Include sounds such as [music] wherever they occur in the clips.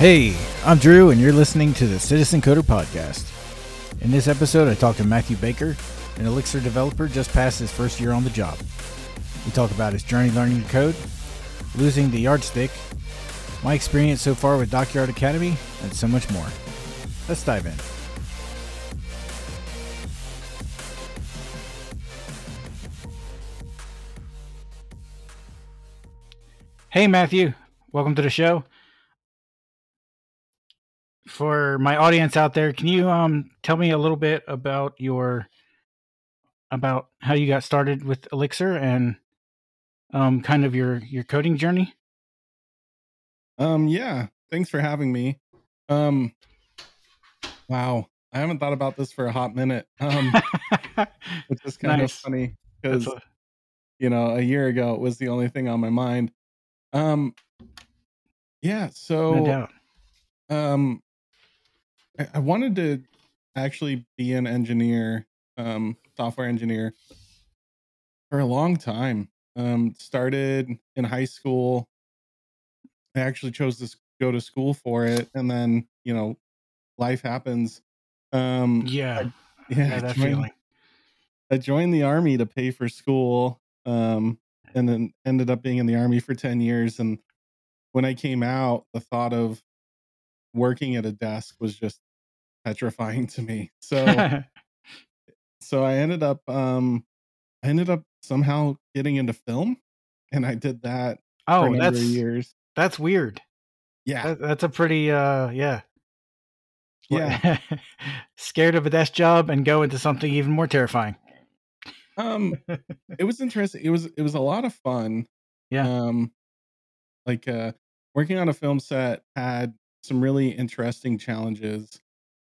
Hey, I'm Drew, and you're listening to the Citizen Coder Podcast. In this episode, I talk to Matthew Baker, an Elixir developer just past his first year on the job. We talk about his journey learning to code, losing the yardstick, my experience so far with Dockyard Academy, and so much more. Let's dive in. Hey, Matthew. Welcome to the show. For my audience out there, can you um, tell me a little bit about your about how you got started with Elixir and um, kind of your your coding journey? Um, yeah. Thanks for having me. Um, wow, I haven't thought about this for a hot minute. Um, [laughs] which is kind of funny because a- you know a year ago it was the only thing on my mind. Um, yeah. no So doubt. um, I, I wanted to actually be an engineer, um, software engineer for a long time. Um, started in high school. I actually chose to go to school for it, and then you know, life happens. Um, Yeah, yeah, yeah, I that joined, feeling. I joined the army to pay for school, um, and then ended up being in the army for ten years. And when I came out, the thought of working at a desk was just petrifying to me. [laughs] So, so I ended up, um, I ended up somehow getting into film, and I did that oh, that's years. that's weird. Yeah, That, that's a pretty uh yeah. yeah. [laughs] Scared of a desk job and go into something even more terrifying. Um, [laughs] it was interesting. It was it was a lot of fun. Yeah. Um, like uh, working on a film set had some really interesting challenges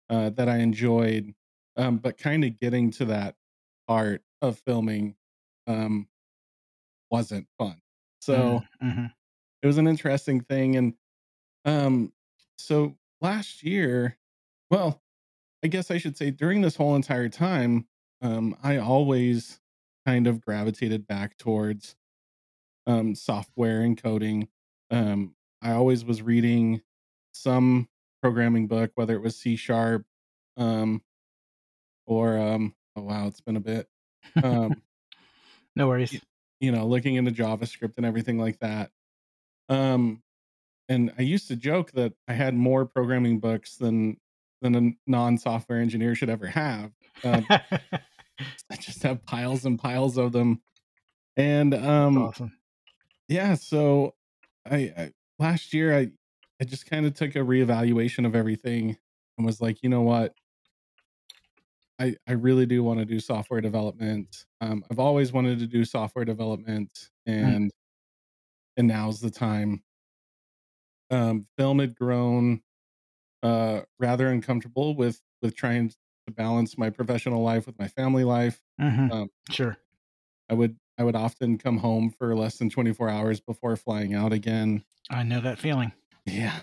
uh, that I enjoyed. Um, but kind of getting to that part of filming um, wasn't fun. So hmm it was an interesting thing. And um, so last year, well, I guess I should say during this whole entire time, um, I always kind of gravitated back towards um, software and coding. Um, I always was reading some programming book, whether it was C sharp um, or um, oh wow, it's been a bit. Um, [laughs] no worries. you know, looking into JavaScript and everything like that. Um, and I used to joke that I had more programming books than than a non-software engineer should ever have. Um, [laughs] I just have piles and piles of them. And um, awesome. yeah, so I, I last year I I just kind of took a reevaluation of everything and was like, you know what? I I really do want to do software development. Um, I've always wanted to do software development, and and now's the time. Um, film had grown uh rather uncomfortable with with trying to balance my professional life with my family life. hmm Um, Sure. I would I would often come home for less than 24 hours before flying out again. I know that feeling. Yeah.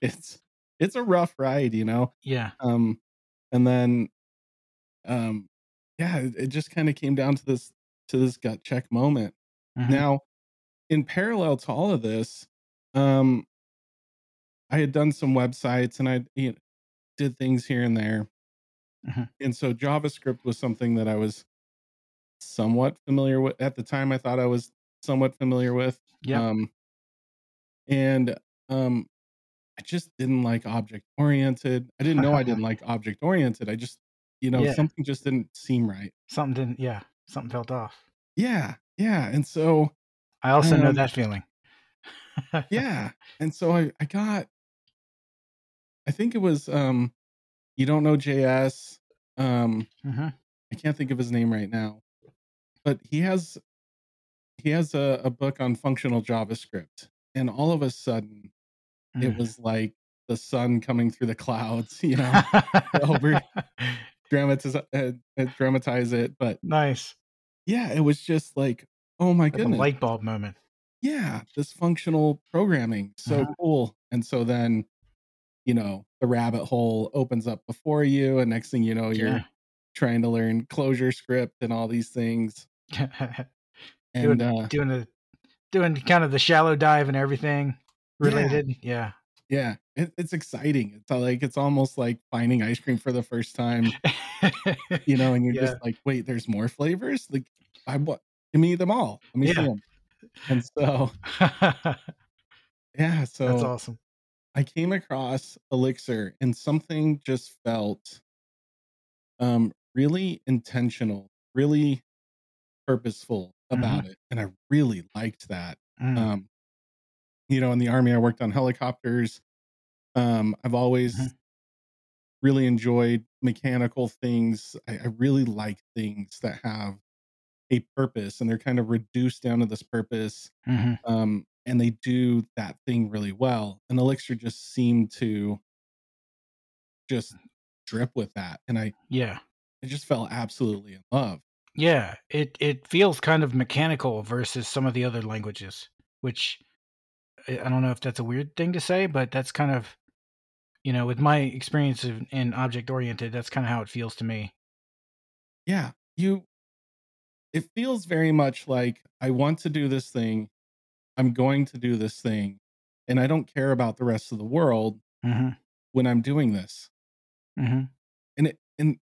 It's it's a rough ride, you know. Yeah. Um and then um yeah, it, it just kind of came down to this to this gut check moment. Mhm. Now, in parallel to all of this, um I had done some websites and I you know, did things here and there. Mhm. And so JavaScript was something that I was somewhat familiar with at the time I thought I was somewhat familiar with. Yep. Um and um I just didn't like object oriented. I didn't know I didn't [laughs] like object oriented. I just you know Yeah. something just didn't seem right. Something didn't. Yeah. Something felt off. Yeah. Yeah. And so I also know um that feeling. yeah. [laughs] And so I I got I think it was um you don't know JS. Um hmm I can't think of his name right now. But he has he has a, a book on functional JavaScript. And all of a sudden it was like the sun coming through the clouds, [laughs] you know, over [laughs] dramatize uh, uh, dramatize it. But nice. yeah, it was just like, oh my Like a goodness. light bulb moment. yeah, this functional programming, so Mhm. cool. And so then, you know, the rabbit hole opens up before you, and next thing you know, you're Yeah. trying to learn ClojureScript and all these things. [laughs] And doing uh doing the doing kind of the shallow dive and everything related. Yeah. yeah. it, it's exciting. It's like it's almost like finding ice cream for the first time, you know, [laughs] and you're yeah. just like, wait, there's more flavors. Like I want give me them all. Let me see Yeah. them. And so [laughs] yeah, So That's awesome. I came across Elixir and something just felt um really intentional, really purposeful Mhm. about it. And I really liked that. Mm, Um, you know, in the army I worked on helicopters. Um, I've always Mhm. really enjoyed mechanical things. I, I really like things that have a purpose and they're kind of reduced down to this purpose. mhm. Um, and they do that thing really well. And Elixir just seemed to just drip with that. And I, Yeah. I just fell absolutely in love. Yeah. It it feels kind of mechanical versus some of the other languages, which I don't know if that's a weird thing to say, but that's kind of you know, with my experience in, in object oriented, that's kind of how it feels to me. Yeah. You, it feels very much like I want to do this thing. I'm going to do this thing. And I don't care about the rest of the world hmm when I'm doing this. hmm And it, and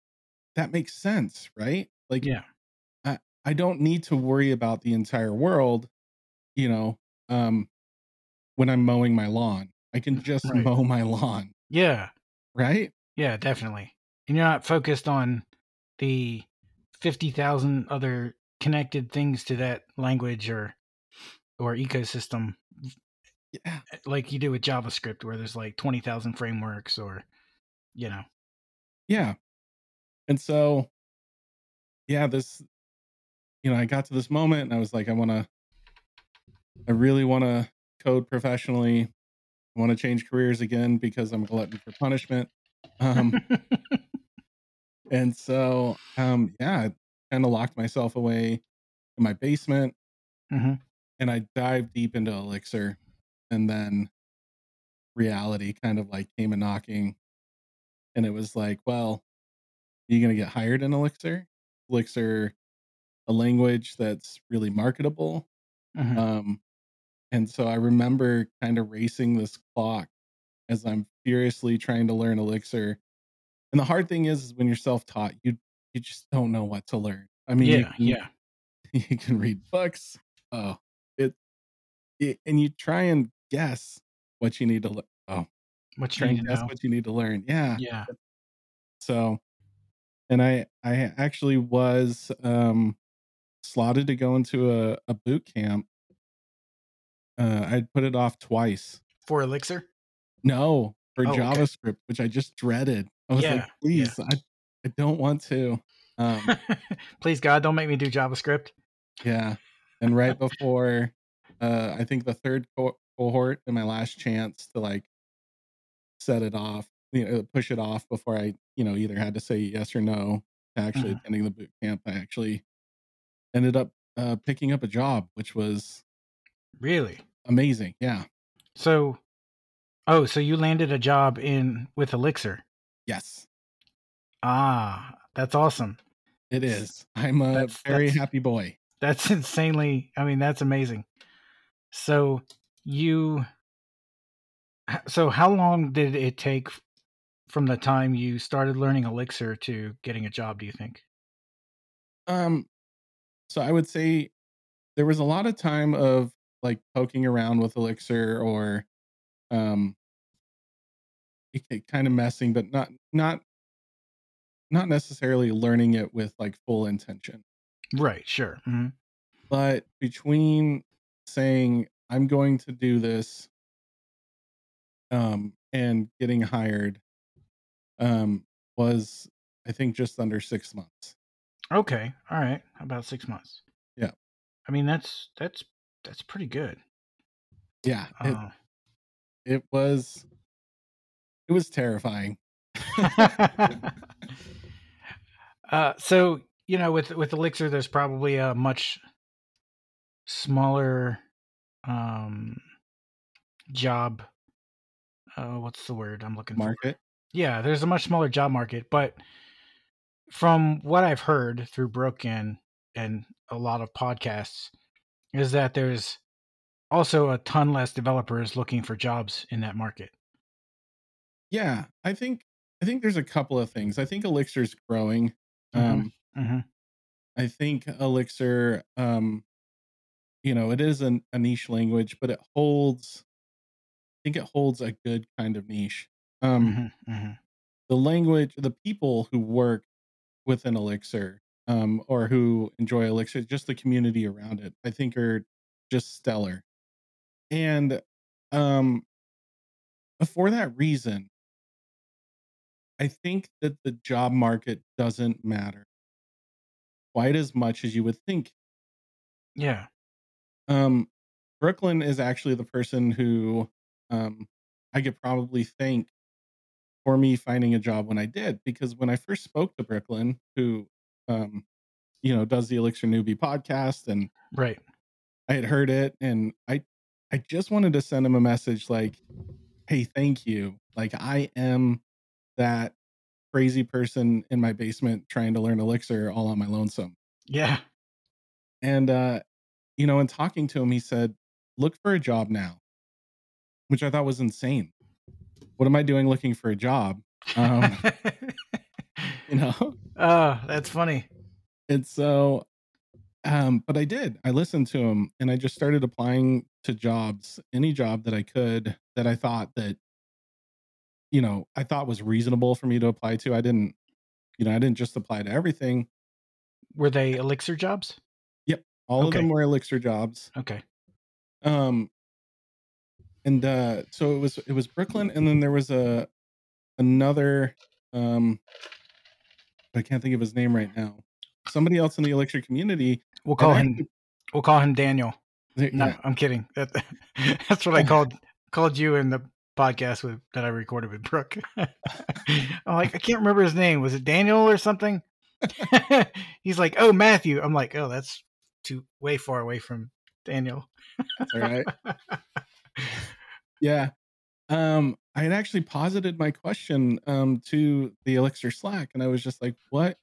that makes sense, right? Like Yeah. I, I don't need to worry about the entire world, you know, um, when I'm mowing my lawn. I can just Right. mow my lawn, Yeah. right? Yeah. Definitely. And you're not focused on the fifty thousand other connected things to that language or or ecosystem Yeah. Eh, like you do with JavaScript, where there's like twenty thousand frameworks or you know. Yeah. And so, yeah, this, you know, I got to this moment and I was like, I want to, I really want to code professionally. I want to change careers again because I'm a glutton for punishment. Um, and so, um, yeah, I kind of locked myself away in my basement hmm and I dived deep into Elixir, and then reality kind of like came a knocking, and it was like, well, are you gonna get hired in Elixir? Elixir, a language that's really marketable. hmm Um, and so I remember kind of racing this clock as I'm furiously trying to learn Elixir. And the hard thing is, is when you're self-taught, you you just don't know what to learn. I mean, you Yeah. can Yeah. [laughs] you can read books. Oh, it, it and you try and guess what you need to learn. Oh, What you try need and to guess know. what you need to learn. Yeah. Yeah. So, and I I actually was um slotted to go into a, a boot camp. Uh, I'd put it off twice. For Elixir. No, for Oh, okay. JavaScript, which I just dreaded. I was Yeah, like, yeah. please, I I don't want to. Um, [laughs] Please God, don't make me do JavaScript. yeah. And right before, uh, I think the third co- cohort and my last chance to like set it off, you know, push it off before I, you know, either had to say yes or no to actually Mhm. attending the boot camp. I actually ended up uh, picking up a job, which was Really? Amazing. Yeah. So, oh, so you landed a job in with Elixir. Yes, Ah, that's awesome. it is. I'm a That's- very that's- happy boy. That's [laughs] insanely. I mean, that's amazing. So you. So how long did it take from the time you started learning Elixir to getting a job? Do you think? Um, so I would say there was a lot of time of like poking around with Elixir or um kind of messing, but not not not necessarily learning it with like full intention. Right. Sure. hmm But between saying I'm going to do this um and getting hired um was I think just under 6 months. Okay. All right. About six months. Yeah. I mean, that's that's that's pretty good. Yeah, it, Uh, it was it was terrifying. [laughs] uh, so you know, with with Elixir, there's probably a much smaller um, job. Uh, what's the word I'm looking for? Market. Yeah, there's a much smaller job market, but from what I've heard through Broken and a lot of podcasts, is that there's also a ton less developers looking for jobs in that market. Yeah, I think I think there's a couple of things. I think Elixir's growing. Mhm. Um, hmm I think Elixir, um, you know, it is an, a niche language, but it holds. I think it holds a good kind of niche. Um, hmm hmm the language, the people who work within Elixir, um, or who enjoy Elixir, just the community around it, I think are just stellar. And um, for that reason, I think that the job market doesn't matter quite as much as you would think. Yeah. Um, Brooklin is actually the person who um, I could probably thank for me finding a job when I did, because when I first spoke to Brooklin, who um, you know does the Elixir Newbie podcast, and Right. I had heard it, and I I just wanted to send him a message like, "Hey, thank you. Like I am that crazy person in my basement trying to learn Elixir all on my lonesome." Yeah. And uh, you know, in talking to him, he said, "Look for a job now," which I thought was insane. What am I doing looking for a job? [laughs] Um, you know, oh, that's funny. and so, um, but I did. I listened to him, and I just started applying to jobs, any job that I could that I thought that, you know, I thought was reasonable for me to apply to. I didn't, you know, I didn't just apply to everything. Were they elixir jobs? Yep, all of them were Elixir jobs. Okay. um and uh so it was it was brooklin and then there was a another um i can't think of his name right now somebody else in the elixir community We'll call him. actually- We'll call him Daniel. there- No, yeah, I'm kidding. That, [laughs] that's what I [laughs] called called you in the podcast with that I recorded with Brooke. [laughs] I'm like, I can't remember his name. Was it Daniel or something? He's like, oh Matthew. I'm like, oh, that's too way far away from Daniel. that's all right yeah um i had actually posited my question um to the elixir slack and i was just like what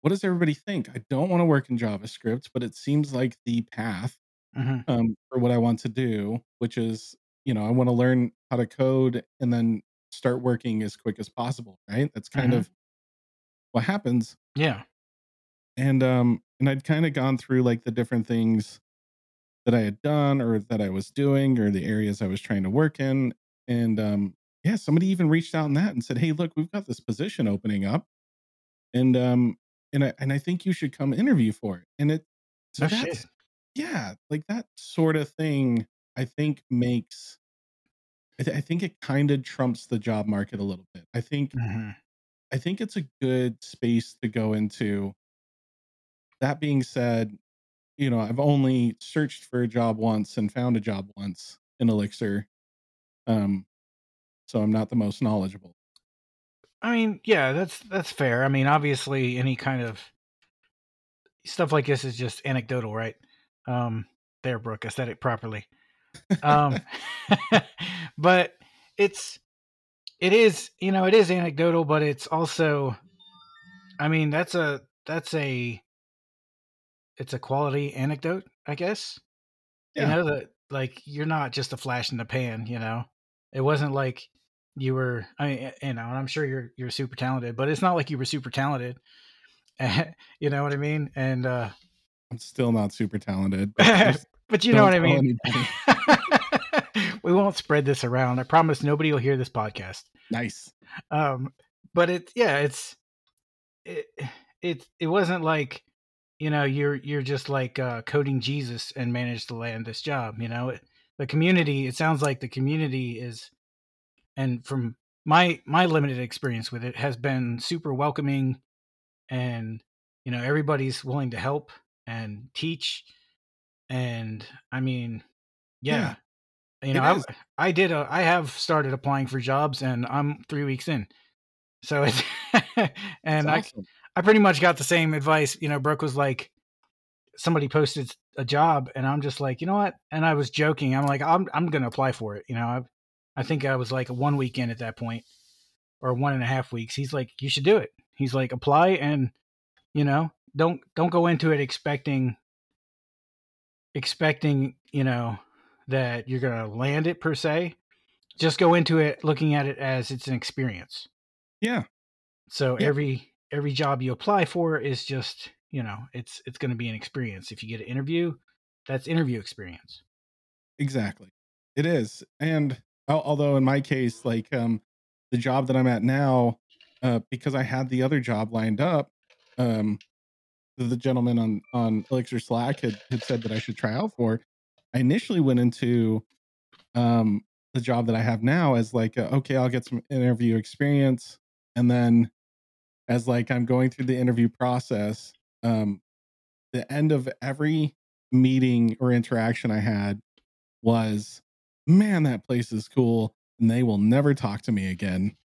what does everybody think i don't want to work in javascript but it seems like the path hmm um, for what I want to do, which is, you know, I want to learn how to code and then start working as quick as possible. Right. That's kind Mhm. of what happens. Yeah. And, um, and I'd kind of gone through like the different things that I had done or that I was doing or the areas I was trying to work in. And, um, yeah, somebody even reached out in that and said, Hey, look, we've got this position opening up. And, um, and I, and I think you should come interview for it. And it, so No that's, shit. yeah like that sort of thing i think makes i, th- I think it kind of trumps the job market a little bit i think hmm i think it's a good space to go into that being said you know i've only searched for a job once and found a job once in elixir um so i'm not the most knowledgeable I mean, yeah, that's that's fair. I mean, obviously, any kind of stuff like this is just anecdotal, right? Um, there, Brooke, I said it properly. Um, [laughs] [laughs] but it's it is you know it is anecdotal, but it's also, I mean, that's a that's a it's a quality anecdote, I guess. Yeah. You know that like you're not just a flash in the pan. You know, it wasn't like you were. I mean, you know, and I'm sure you're you're super talented, but it's not like you were super talented. [laughs] you know what I mean? And uh i'm still not super talented but [laughs] but you know what I mean. [laughs] we won't spread this around. I promise nobody will hear this podcast. nice Um, but it yeah, it's it it it wasn't like you know you're you're just like uh, coding Jesus and managed to land this job. You know, it, the community. It sounds like the community is, and from my my limited experience with it has been super welcoming, and you know everybody's willing to help and teach, and I mean, yeah. You know, I. I did. A, I have started applying for jobs, and I'm three weeks in. So [laughs] it's and I I pretty much got the same advice. You know, Brooke was like, somebody posted a job, and I'm just like, you know what? And I was joking. I'm like, I'm I'm gonna apply for it. You know, I I think I was like one weekend at that point, or one and a half weeks. He's like, you should do it. He's like, apply and you know, don't don't go into it expecting expecting you know that you're gonna land it per se. just go into it looking at it as it's an experience. Yeah. So Yeah. every every job you apply for is just you know it's it's going to be an experience. If you get an interview, that's interview experience. Exactly. It is. And although in my case, like um the job that I'm at now, uh, because I had the other job lined up, um the, gentleman on on Elixir Slack had, had said that I should try out for. I initially went into um the job that I have now as like uh, okay, I'll get some interview experience and then as like I'm going through the interview process, um the end of every meeting or interaction I had was, man, that place is cool. And they will never talk to me again.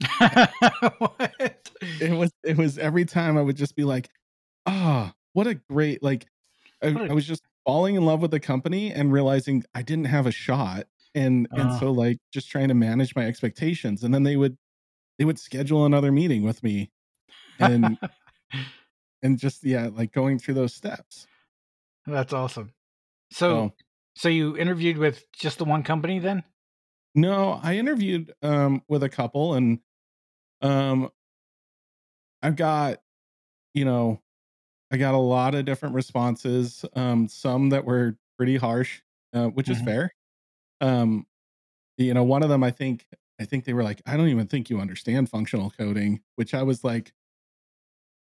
[laughs] what? It was, it was every time I would just be like, ah, what a great, like, I, a- I was just falling in love with the company and realizing I didn't have a shot. And, and Ah. so like just trying to manage my expectations. And then they would, they would schedule another meeting with me and, [laughs] and just, yeah, like going through those steps. That's awesome. So So, so you interviewed with just the one company then? No, I interviewed um with a couple and um I've got you know I got a lot of different responses um some that were pretty harsh uh, which is Mhm. fair. Um you know one of them I think I think they were like I don't even think you understand functional coding which I was like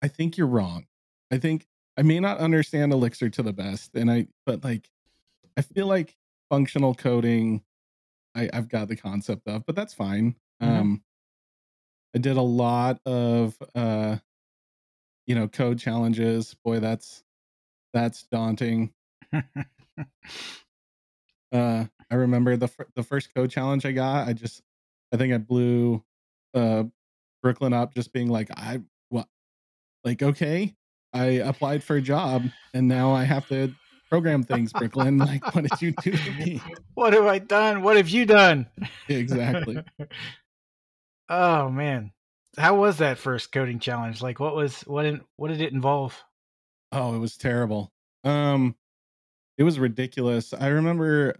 I think you're wrong. I think I may not understand Elixir to the best and I but like I feel like functional coding I, I've got the concept of, but that's fine. Mhm. Um, I did a lot of, uh, you know, code challenges. Boy, that's that's daunting. [laughs] Uh, I remember the fir- the first code challenge I got. I just, I think I blew, uh, Brooklin up just being like, I what, like okay, I applied for a job and now I have to program things. Brooklin, [laughs] like, what did you do to me? what have I done? What have you done? exactly. [laughs] oh man. How was that first coding challenge? Like what was what in, what did it involve? Oh, it was terrible. Um, it was ridiculous. I remember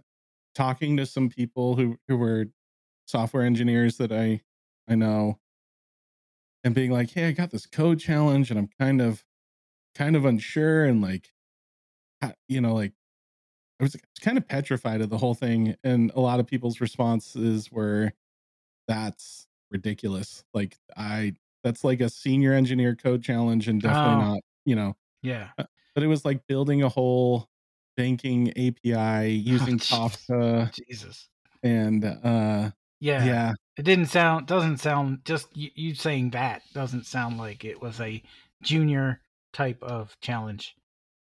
talking to some people who who were software engineers that I I know, and being like, "Hey, I got this code challenge, and I'm kind of kind of unsure, and like, you know, like." I was kind of petrified of the whole thing, and a lot of people's responses were, "That's ridiculous." Like, I that's like a senior engineer code challenge, and definitely Oh. not, you know, Yeah. but it was like building a whole banking API using [laughs] jeez. Kafka Jesus. and uh Yeah. yeah, It didn't sound doesn't sound just you, you saying that doesn't sound like it was a junior type of challenge.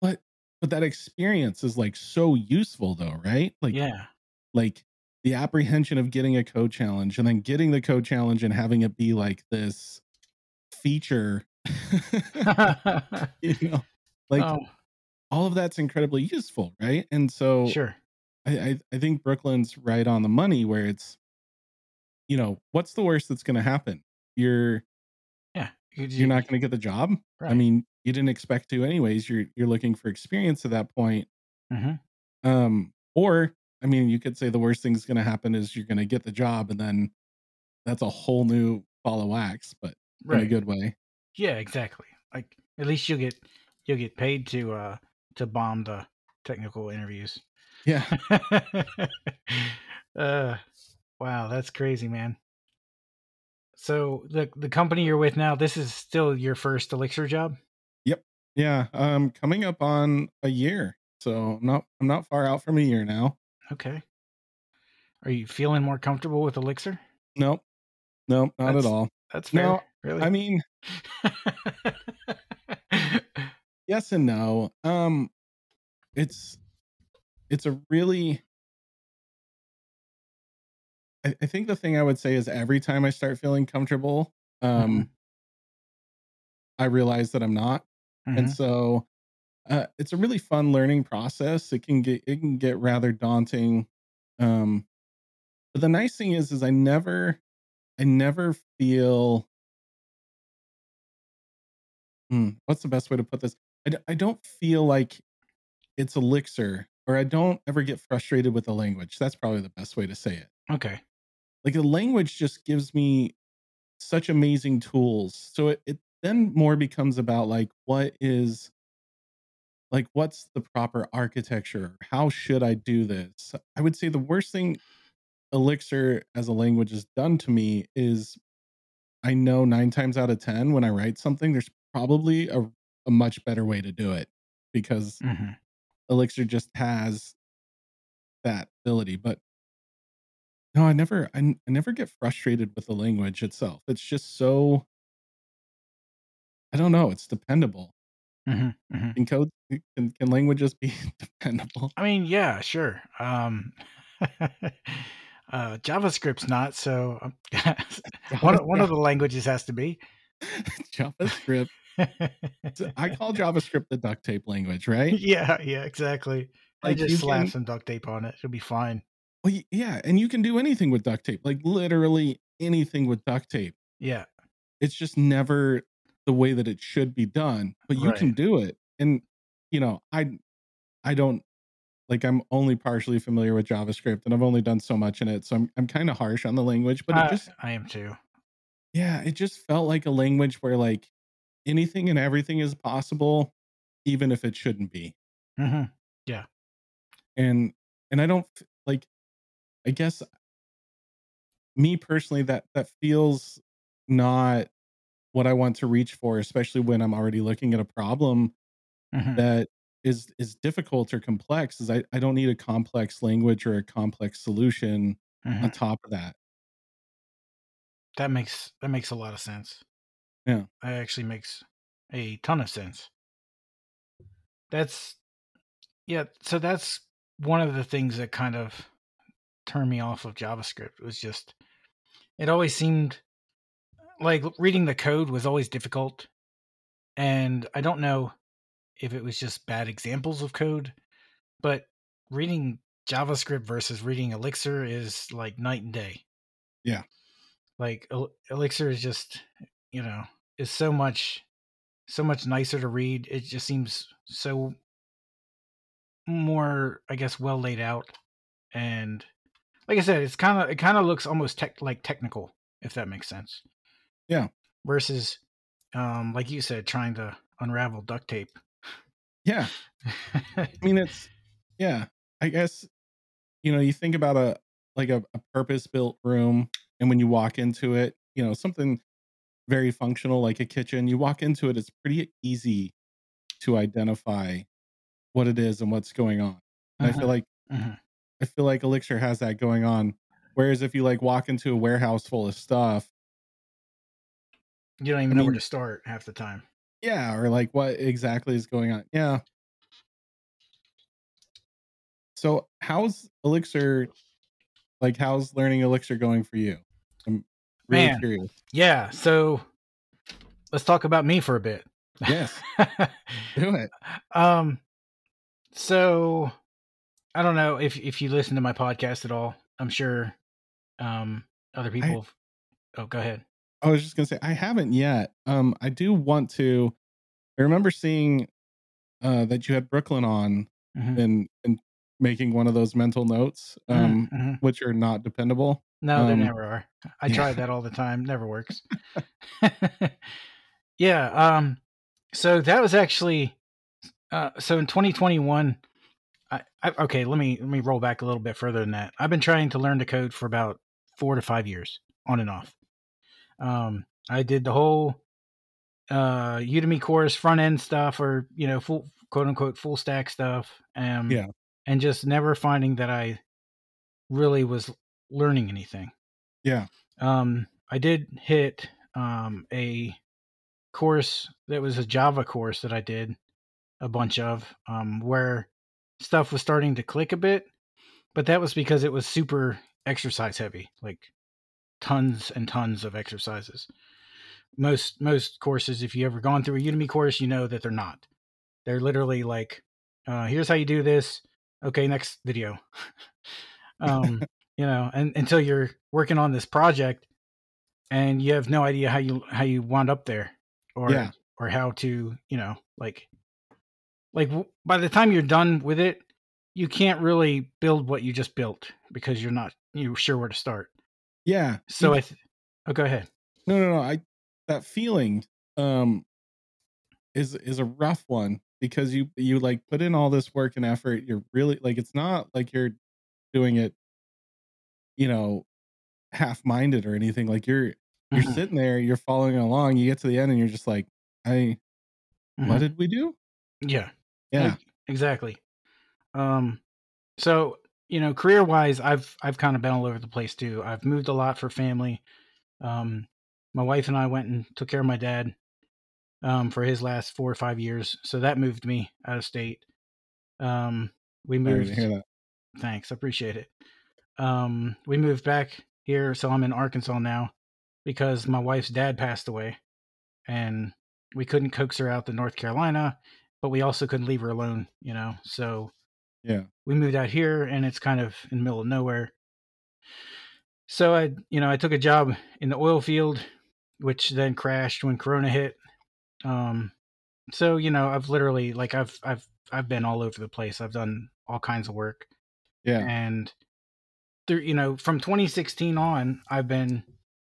but but that experience is like so useful though, right? Like yeah. like the apprehension of getting a code challenge and then getting the code challenge and having it be like this feature [laughs] [laughs] you know like oh, all of that's incredibly useful right and so sure. I, I i think brooklin's right on the money where it's you know what's the worst that's going to happen you're Yeah. You- you're not going to get the job i mean you didn't expect to anyways you're you're looking for experience at that point Mhm. um or i mean you could say the worst thing's going to happen is you're going to get the job and then that's a whole new ball of wax but in a good way Yeah, exactly. Like at least you'll get you'll get paid to uh to bomb the technical interviews. yeah [laughs] uh wow, that's crazy, man. So the the company you're with now, this is still your first Elixir job? Yeah um coming up on a year so i'm not i'm not far out from a year now Okay. Are you feeling more comfortable with Elixir? nope nope not That's- at all That's fair. No, really. i mean [laughs] yes and no um it's it's a really I, I think the thing i would say is every time i start feeling comfortable um Mhm. i realize that i'm not and Mhm. so uh, it's a really fun learning process it can get it can get rather daunting um but the nice thing is is i never i never feel Hmm, what's the best way to put this I, d- I don't feel like it's elixir or i don't ever get frustrated with the language that's probably the best way to say it Okay. like the language just gives me such amazing tools. So it, it then more becomes about like what is like what's the proper architecture? How should I do this? I would say the worst thing Elixir as a language has done to me is I know nine times out of 10 when I write something, there's probably a, a much better way to do it because hmm Elixir just has that ability. But no, I never, I never get frustrated with the language itself. It's just so, I don't know, it's dependable. hmm hmm Can code, can, can languages be [laughs] dependable? I mean, yeah, sure. Um, [laughs] uh, JavaScript's not, so um, [laughs] one of- one of the languages has to be. JavaScript. So I call JavaScript the duct tape language, right? yeah, yeah, exactly. I Like, just slap can- some duct tape on it; it'll be fine. Well, yeah, and you can do anything with duct tape, like literally anything with duct tape. Yeah, It's just never the way that it should be done, but you can do it. And you know, I I don't like I'm only partially familiar with JavaScript and I've only done so much in it, so I'm I'm kind of harsh on the language, but it I, just I am too. yeah, it just felt like a language where like anything and everything is possible even if it shouldn't be. hmm Yeah. and and i don't like i guess me personally that that feels not what i want to reach for especially when i'm already looking at a problem hmm that is is difficult or complex is i, I don't need a complex language or a complex solution hmm on top of that That makes that makes a lot of sense. Yeah. that actually makes a ton of sense. That's yeah. So that's one of the things that kind of turned me off of JavaScript. Was just it always seemed like reading the code was always difficult, and I don't know if it was just bad examples of code, but reading JavaScript versus reading Elixir is like night and day. Yeah. Like El- Elixir is just, you know, is so much so much nicer to read. It just seems so more, I guess, well laid out and like I said, it's kind of it kind of looks almost tech like technical if that makes sense. Yeah. Versus um like you said trying to unravel duct tape. yeah i mean it's [laughs] yeah i guess you know you think about a like a, a purpose built room and when you walk into it you know something very functional like a kitchen you walk into it it's pretty easy to identify what it is and what's going on and i feel like Mhm. i feel like elixir has that going on whereas if you like walk into a warehouse full of stuff You don't even I know where to start half the time. yeah or like what exactly is going on yeah so how's elixir like how's learning elixir going for you i'm really Man. curious Yeah, so let's talk about me for a bit. yes [laughs] do it um so I don't know if if you listen to my podcast at all. I'm sure um other people have- Oh, go ahead. I was just gonna say i haven't yet um i do want to i remember seeing uh that you had brooklin on Mhm. and and making one of those mental notes Mhm, um mhm. which are not dependable No, they um, never are. I yeah. try that all the time. Never works. [laughs] [laughs] yeah. Um. So that was actually. Uh. So in 2021, I, I. Okay. Let me let me roll back a little bit further than that. I've been trying to learn to code for about four to five years, on and off. Um. I did the whole. Uh, Udemy course, front end stuff, or you know, full quote unquote full stack stuff. Um, Yeah. And just never finding that I really was learning anything yeah um, I did hit um, a course that was a Java course that I did a bunch of, um, where stuff was starting to click a bit, but that was because it was super exercise heavy, like tons and tons of exercises. Most most courses, if you ever gone through a Udemy course, you know that they're not. They're literally like, uh, here's how you do this. Okay, next video. [laughs] um, [laughs] you know, and until you're working on this project and you have no idea how you how you wound up there or Yeah. or how to, you know, like like w- by the time you're done with it, you can't really build what you just built because you're not you're sure where to start. Yeah. So I, th- oh, go ahead. No, no, no. I that feeling um is is a rough one because you you like put in all this work and effort. You're really like it's not like you're doing it, you know, half minded or anything. Like you're you're Mhm. sitting there, you're following along. You get to the end and you're just like, I what did we do? Yeah. Yeah. Like, exactly. Um, so you know, career wise, I've I've kind of been all over the place too. I've moved a lot for family. Um, my wife and I went and took care of my dad um, for his last four or five years, so that moved me out of state. Um, we moved. to hear that. Thanks, appreciate it. Um, we moved back here, so I'm in Arkansas now because my wife's dad passed away, and we couldn't coax her out to North Carolina, but we also couldn't leave her alone, you know. So Yeah. we moved out here, and it's kind of in the middle of nowhere. So I, you know, I took a job in the oil field, which then crashed when Corona hit. Um, so you know, I've literally like I've I've I've been all over the place. I've done all kinds of work Yeah. and through you know from 2016 on i've been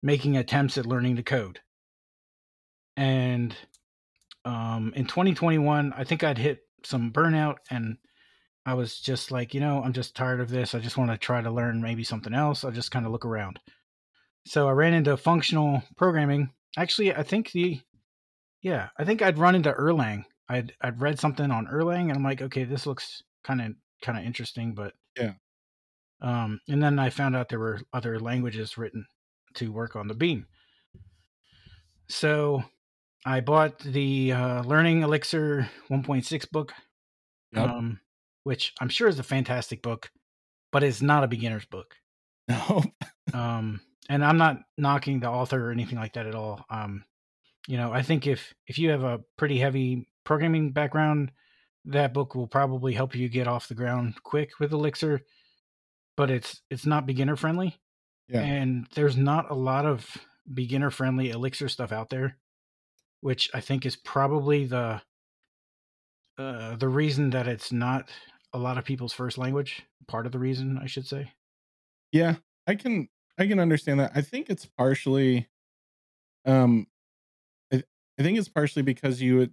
making attempts at learning to code and um in 2021 i think i'd hit some burnout and i was just like you know i'm just tired of this i just want to try to learn maybe something else i'll just kind of look around so i ran into functional programming actually i think the yeah i think i'd run into erlang i'd i'd read something on erlang and i'm like okay this looks kind of kind of interesting but Yeah. um, and then I found out there were other languages written to work on the beam. So I bought the uh, Learning Elixir 1.6 book, Yep. um, which I'm sure is a fantastic book, but it's not a beginner's book. [laughs] No. Um, and I'm not knocking the author or anything like that at all. Um, you know, I think if if you have a pretty heavy programming background, that book will probably help you get off the ground quick with Elixir. But it's it's not beginner friendly. Yeah. And there's not a lot of beginner friendly Elixir stuff out there, which I think is probably the uh, the reason that it's not a lot of people's first language. Part of the reason, I should say. Yeah, I can I can understand that. I think it's partially um I, I think it's partially because you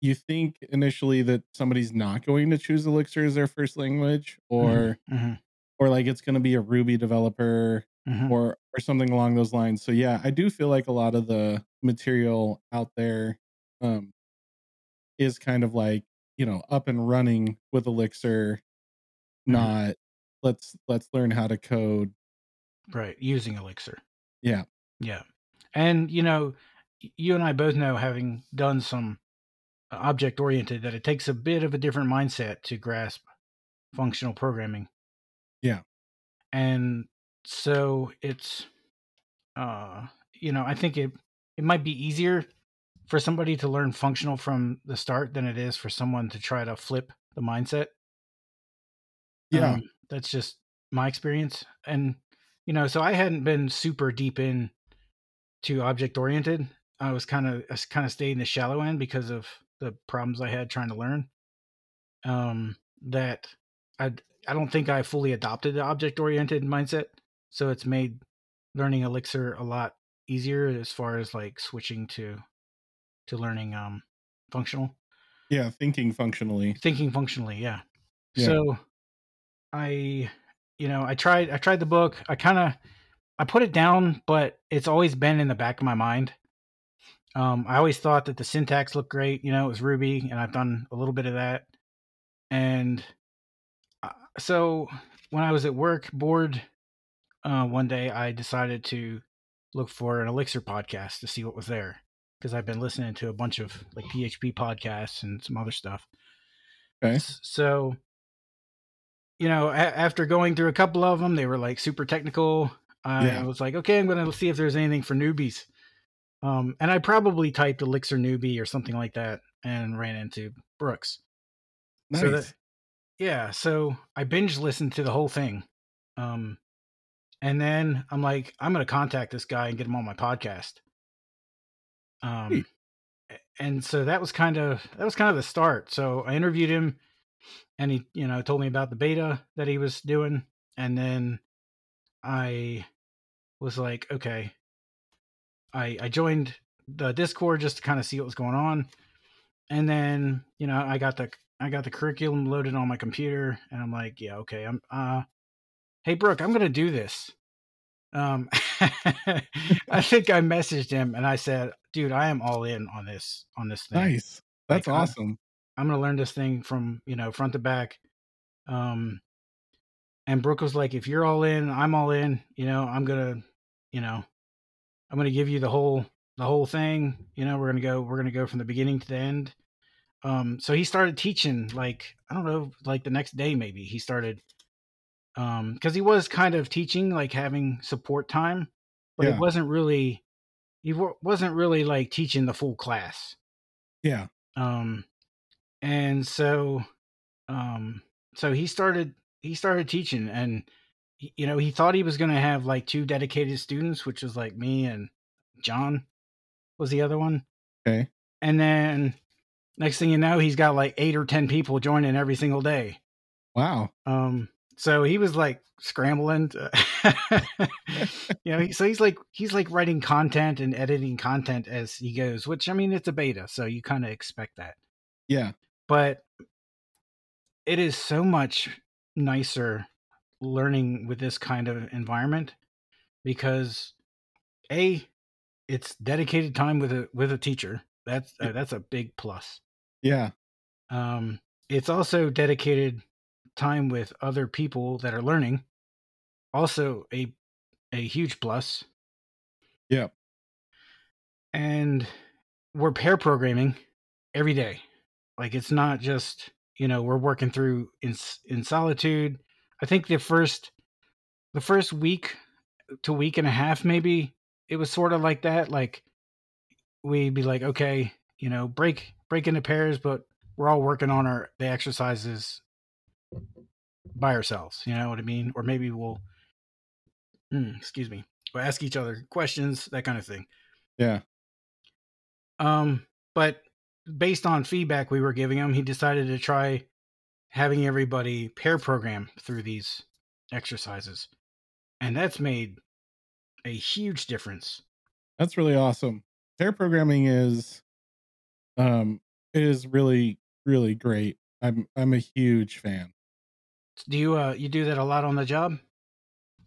you think initially that somebody's not going to choose Elixir as their first language or Mhm, or like it's going to be a Ruby developer mhm. or or something along those lines. So yeah, I do feel like a lot of the material out there um is kind of like, you know, up and running with Elixir, Mhm. not let's let's learn how to code. right, using Elixir. Yeah. Yeah. And, you know, you and I both know, having done some object oriented, that it takes a bit of a different mindset to grasp functional programming. Yeah. And so it's, uh, you know, I think it, it might be easier for somebody to learn functional from the start than it is for someone to try to flip the mindset. Yeah. Um, that's just my experience. And, you know, so I hadn't been super deep in to object oriented. I was kind of I kind of stayed in the shallow end because of the problems I had trying to learn. Um, that I I don't think I fully adopted the object oriented mindset, so it's made learning Elixir a lot easier as far as like switching to to learning um functional yeah, thinking functionally. thinking functionally yeah. Yeah. so i you know i tried i tried the book i kind of i put it down but it's always been in the back of my mind um i always thought that the syntax looked great you know it was ruby and i've done a little bit of that and uh, so when i was at work bored uh, one day i decided to look for an elixir podcast to see what was there because i've been listening to a bunch of like php podcasts and some other stuff Okay. So, you know, a- after going through a couple of them, they were like super technical. I Yeah. was like, okay, I'm going to see if there's anything for newbies. Um, and I probably typed Elixir newbie or something like that and ran into Brooks. Nice. So that, yeah, so I binge listened to the whole thing. Um, and then I'm like, I'm going to contact this guy and get him on my podcast. Um, and so that was kind of that was kind of the start. So I interviewed him, and he, you know, told me about the beta that he was doing, and then I was like, okay, I I joined the Discord just to kind of see what was going on, and then you know I got the I got the curriculum loaded on my computer, and I'm like, yeah, okay, I'm uh, hey Brooke, I'm gonna do this. Um, [laughs] I think I messaged him and I said, dude, I am all in on this on this thing. Nice. That's Like, I'm- awesome. I'm gonna learn this thing from you know front to back. Um, and Brooke was like, if you're all in, I'm all in. You know, I'm gonna, you know, I'm gonna give you the whole the whole thing. You know, we're gonna go we're gonna go from the beginning to the end. Um, so he started teaching like I don't know, like the next day maybe he started. Um, because he was kind of teaching, like having support time, but Yeah. it wasn't really. He wa- wasn't really like teaching the full class Yeah. um and so um so he started he started teaching and he- you know he thought he was going to have like two dedicated students which was like me and john was the other one Okay. and then next thing you know he's got like eight or ten people joining every single day Wow. um so he was like scrambling to, [laughs] you know so he's like he's like writing content and editing content as he goes which i mean it's a beta so you kind of expect that Yeah. but it is so much nicer learning with this kind of environment because a it's dedicated time with a with a teacher that's uh, that's a big plus Yeah. um it's also dedicated time with other people that are learning. Also a a huge plus. Yeah. And we're pair programming every day. Like it's not just you know we're working through in in solitude. I think the first the first week to week and a half maybe it was sort of like that. Like we'd be like okay you know break break into pairs but we're all working on our the exercises by ourselves you know what i mean or maybe we'll mm, excuse me we'll ask each other questions that kind of thing Yeah. um, but based on feedback we were giving him, he decided to try having everybody pair program through these exercises. And that's made a huge difference. That's really awesome. Pair programming is um is really really great. I'm I'm a huge fan. Do you uh you do that a lot on the job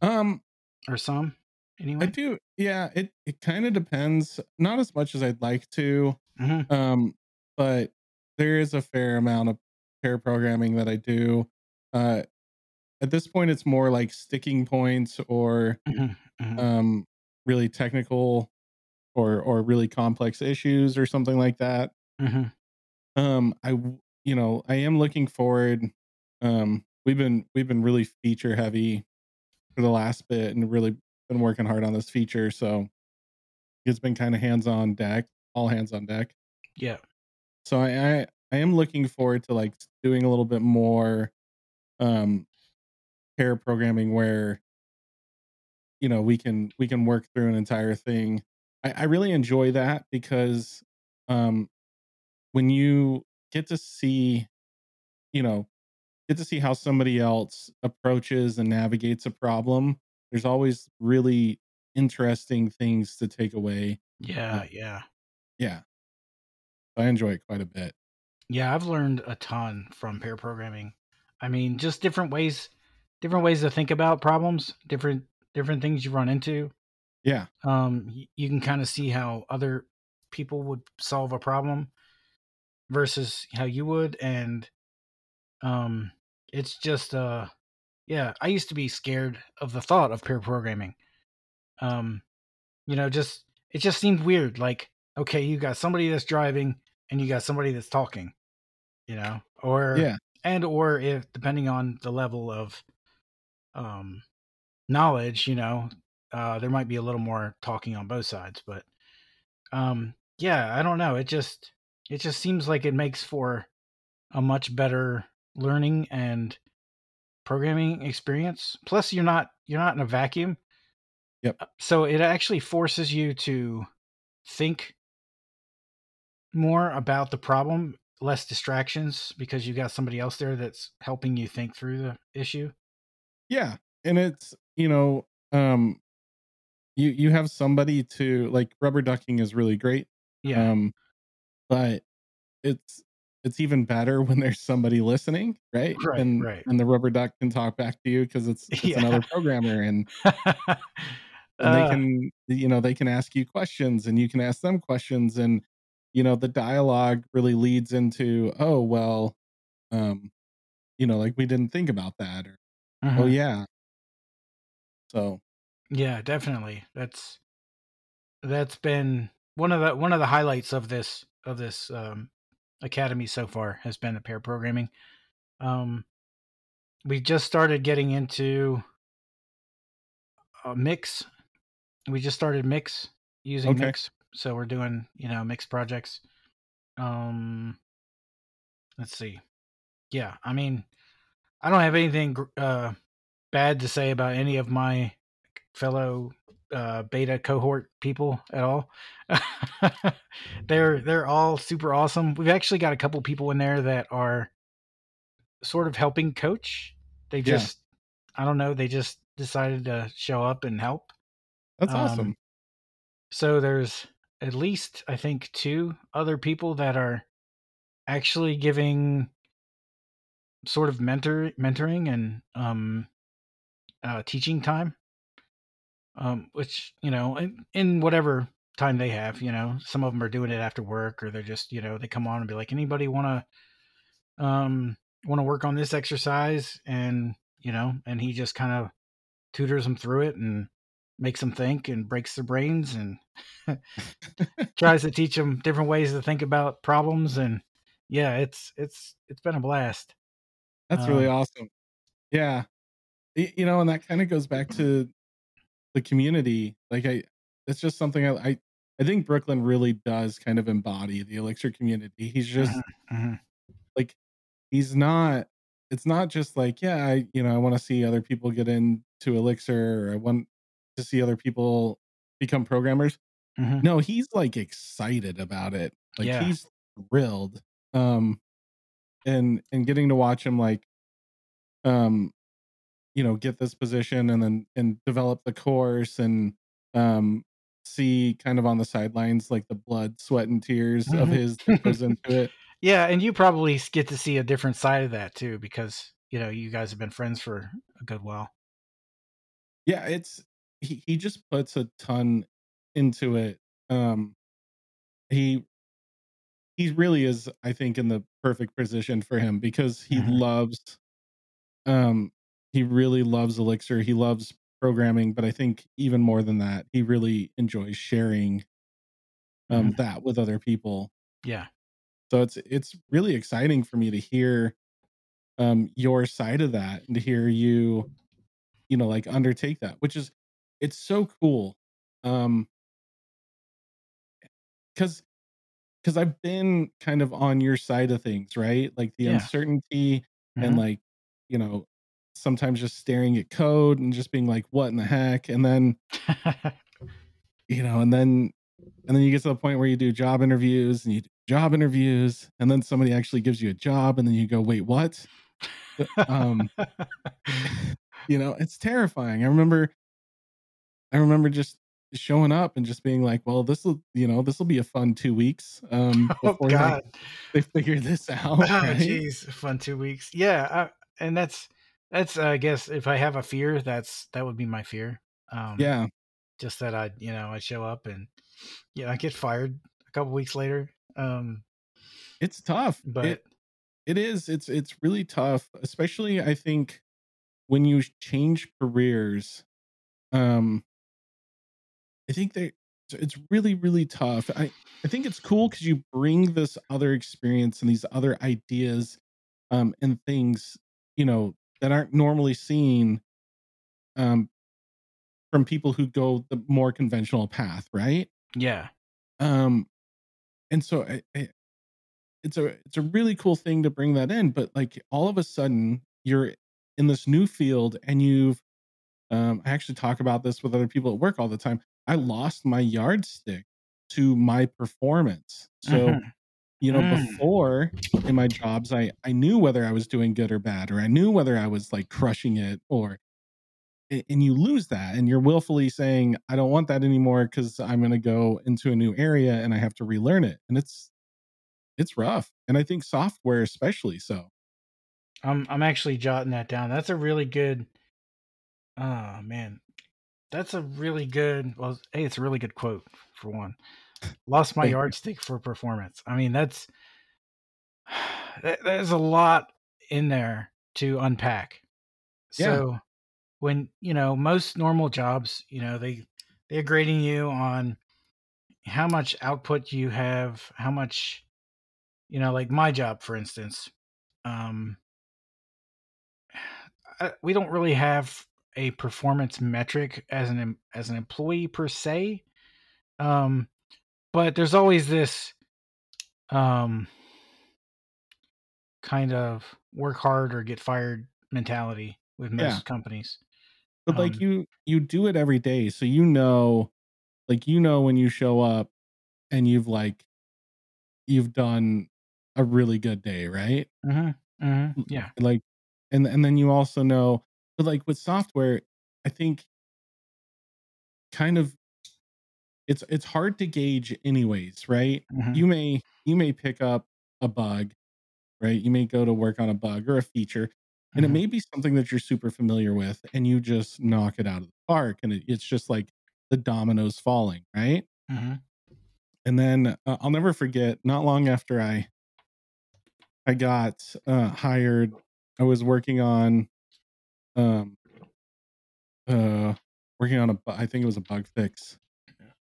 Um or some anyway? I do yeah, it it kind of depends. Not as much as I'd like to. Mhm. Um but there is a fair amount of pair programming that I do. Uh at this point it's more like sticking points or Mhm, mhm. um really technical or or really complex issues or something like that. Mhm. um I you know i am looking forward um we've been we've been really feature heavy for the last bit and really been working hard on this feature so it's been kind of hands on deck all hands on deck Yeah. so I, I i am looking forward to like doing a little bit more um pair programming where you know we can we can work through an entire thing i, I really enjoy that because um when you get to see you know get to see how somebody else approaches and navigates a problem there's always really interesting things to take away Yeah, yeah. yeah i enjoy it quite a bit Yeah, I've learned a ton from pair programming. I mean, just different ways different ways to think about problems, different different things you run into. yeah um y- you can kind of see how other people would solve a problem versus how you would and um it's just uh yeah i used to be scared of the thought of pair programming. Um you know just it just seemed weird like okay you got somebody that's driving and you got somebody that's talking you know or yeah. and or if depending on the level of um knowledge you know uh there might be a little more talking on both sides but um yeah i don't know it just it just seems like it makes for a much better learning and programming experience plus you're not you're not in a vacuum Yep. Uh, so it actually forces you to think more about the problem less distractions because you got somebody else there that's helping you think through the issue yeah and it's you know um you you have somebody to like rubber ducking is really great Yeah. um but it's it's even better when there's somebody listening right Right, and right. and the rubber duck can talk back to you because it's [laughs] it's Yeah. another programmer and [laughs] and they Uh, can you know they can ask you questions and you can ask them questions and you know the dialogue really leads into oh well um you know like we didn't think about that or oh mhm. yeah so Yeah, definitely. That's that's been one of the one of the highlights of this of this um, academy so far has been the pair programming. Um, we just started getting into uh, mix. We just started mix using okay mix, so we're doing you know mix projects. Um, let's see. Yeah, I mean, I don't have anything uh, bad to say about any of my fellow uh, beta cohort people at all. [laughs] they're they're all super awesome. We've actually got a couple people in there that are sort of helping coach. They Yeah. just I don't know, they just decided to show up and help. that's Um, awesome So there's at least I think two other people that are actually giving sort of mentor mentoring and um uh teaching time um which you know in, in whatever time they have you know some of them are doing it after work or they're just you know they come on and be like anybody want to um want to work on this exercise? And you know and he just kind of tutors them through it and makes them think and breaks their brains and [laughs] tries to teach them different ways to think about problems and yeah it's it's it's been a blast. That's really um, awesome. Yeah. You know and that kind of goes back to the community like i it's just something I, I i think brooklin really does kind of embody the elixir community. He's just mhm, like he's not it's not just like yeah i you know i want to see other people get into elixir or i want to see other people become programmers. Mhm. no he's like excited about it. Like yeah. he's thrilled um and and getting to watch him like um you know get this position and then and develop the course and um see kind of on the sidelines like the blood sweat and tears of Mhm. his [laughs] that goes into it Yeah, and you probably get to see a different side of that too, because you know you guys have been friends for a good while. yeah it's he, he just puts a ton into it um he he really is i think in the perfect position for him because he Mhm, loves um he really loves elixir he loves programming but i think even more than that he really enjoys sharing um mhm. that with other people Yeah, so it's it's really exciting for me to hear um your side of that and to hear you you know like undertake that which is it's so cool um because because I've been kind of on your side of things, right? Like the yeah, uncertainty and mhm. like, you know, sometimes just staring at code and just being like, what in the heck? And then, [laughs] you know, and then and then you get to the point where you do job interviews and you do job interviews, and then somebody actually gives you a job, and then you go, wait, what? Um, [laughs] [laughs] you know, it's terrifying. I remember I remember just showing up and just being like, well, this will, you know, this will be a fun two weeks um oh before they God, they figure this out, oh right? jeez, fun two weeks. Yeah, I, and that's that's I guess if I have a fear, that's that would be my fear. Um, Yeah. just that I you know I show up and yeah I get fired a couple weeks later. Um, It's tough. but It it is. It's it's really tough, especially I think when you change careers. Um I think they it's really really tough. I I think it's cool cuz you bring this other experience and these other ideas um and things, you know, that aren't normally seen um from people who go the more conventional path, right? yeah, Um and so I, I it's a it's a really cool thing to bring that in but like all of a sudden you're in this new field and you've um i actually talk about this with other people at work all the time i lost my yardstick to my performance. So hmm you know mm. before in my jobs i i knew whether i was doing good or bad or i knew whether i was like crushing it or and you lose that and you're willfully saying i don't want that anymore because i'm going to go into a new area and i have to relearn it and it's it's rough and i think software especially so I'm I'm actually jotting that down. That's a really good. Oh man, that's a really good. Well, hey, it's a really good quote for one. Lost my yardstick for performance. I mean, that's [sighs] that, there's a lot in there to unpack. Yeah. So when you know most normal jobs, you know they they're grading you on how much output you have, how much you know, like my job, for instance. Um, [sighs] uh, we don't really have a performance metric as an as an employee per se um but there's always this um kind of work hard or get fired mentality with most Yeah. companies. But like Um, you you do it every day so you know like you know when you show up and you've like you've done a really good day right? Mhm, mhm, yeah. like and and then you also know but like with software i think kind of it's it's hard to gauge anyways right? Mhm, you may you may pick up a bug right? You may go to work on a bug or a feature and it mhm, may be something that you're super familiar with and you just knock it out of the park and it, it's just like the dominoes falling right? Mhm, and then uh, i'll never forget not long after i i got uh hired i was working on um uh working on a i think it was a bug fix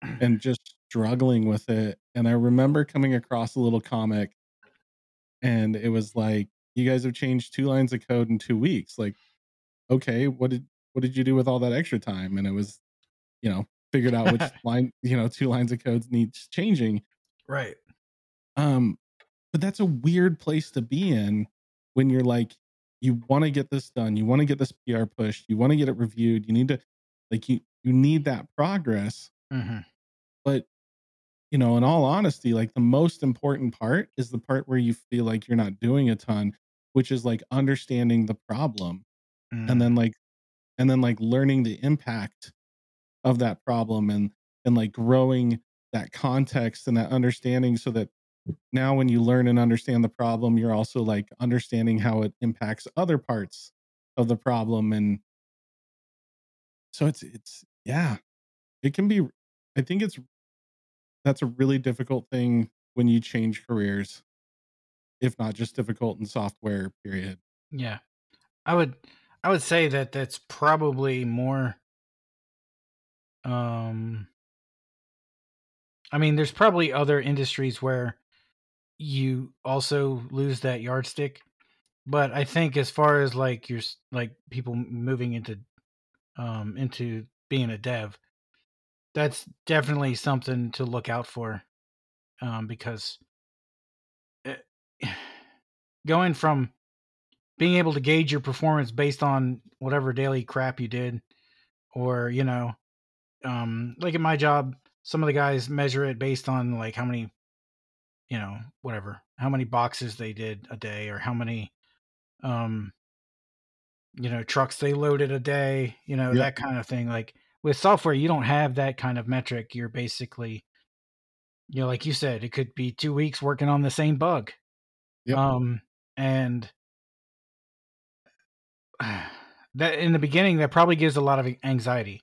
and just struggling with it and i remember coming across a little comic and it was like you guys have changed two lines of code in two weeks like okay what did what did you do with all that extra time? And it was you know figured out which [laughs] line you know two lines of code needs changing. Right. Um but that's a weird place to be in when you're like you want to get this done you want to get this pr pushed you want to get it reviewed you need to like you you need that progress mhm, but you know in all honesty like the most important part is the part where you feel like you're not doing a ton which is like understanding the problem mm, and then like and then like learning the impact of that problem and and like growing that context and that understanding so that now when you learn and understand the problem you're also like understanding how it impacts other parts of the problem and so it's it's yeah. It can be i think it's that's a really difficult thing when you change careers if not just difficult in software period. Yeah. I would i would say that that's probably more um i mean there's probably other industries where you also lose that yardstick but i think as far as like your like people moving into um into being a dev that's definitely something to look out for um because it, [sighs] going from being able to gauge your performance based on whatever daily crap you did or you know um like in my job some of the guys measure it based on like how many you know whatever how many boxes they did a day or how many um you know trucks they loaded a day you know Yep. that kind of thing like with software you don't have that kind of metric you're basically you know like you said it could be 2 weeks working on the same bug Yep. um and [sighs] that in the beginning that probably gives a lot of anxiety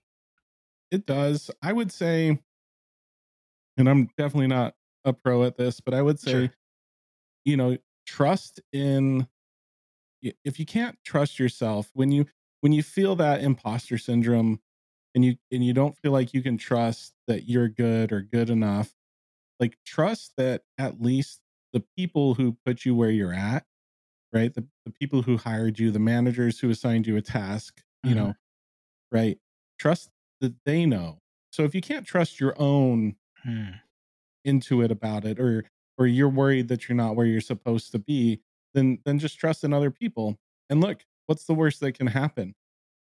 it does i would say and i'm definitely not a pro at this but i would say Sure. you know trust in if you can't trust yourself when you when you feel that imposter syndrome and you and you don't feel like you can trust that you're good or good enough like trust that at least the people who put you where you're at right? The, the people who hired you the managers who assigned you a task you Mhm. know right? Trust that they know. So if you can't trust your own Hmm. intuit about it or or you're worried that you're not where you're supposed to be then then just trust in other people. And look what's the worst that can happen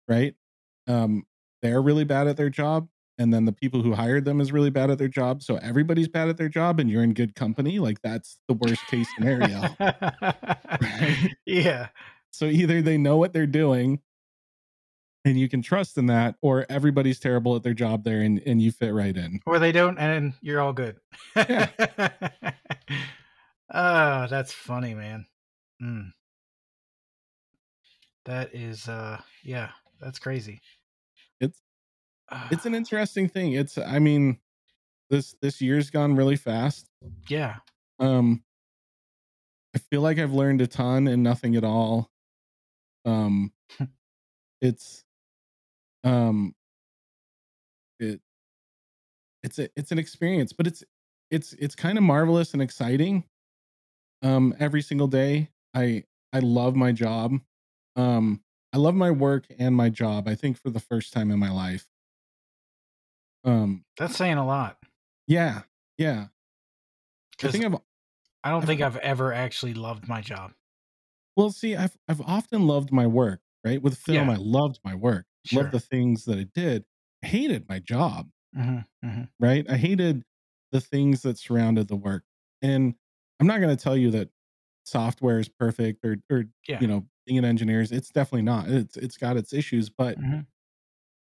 right? Um they're really bad at their job and then the people who hired them is really bad at their job so everybody's bad at their job and you're in good company like that's the worst case scenario [laughs] Right. [laughs] yeah so either they know what they're doing and you can trust in that, or everybody's terrible at their job there and, and you fit right in. Or they don't, and you're all good. Yeah. oh, [laughs] that's funny, man. Mm. That is, uh, yeah, that's crazy. It's it's an interesting thing. It's I mean, this this year's gone really fast. yeah, Um I feel like I've learned a ton and nothing at all. Um [laughs] it's um it it's a it's an experience, but it's it's it's kind of marvelous and exciting. Um every single day. I I love my job. Um I love my work and my job. I think for the first time in my life. Um that's saying a lot. yeah. Yeah. I think I've I don't I've- think I've ever actually loved my job. Well, see, I've I've often loved my work, right? With film, Yeah. I loved my work. Sure. Loved the things that I did. I hated my job, hmm hmm right? I hated the things that surrounded the work. And I'm not going to tell you that software is perfect or or Yeah. you know, being an engineer is it's definitely not. It's it's got its issues, but Mhm.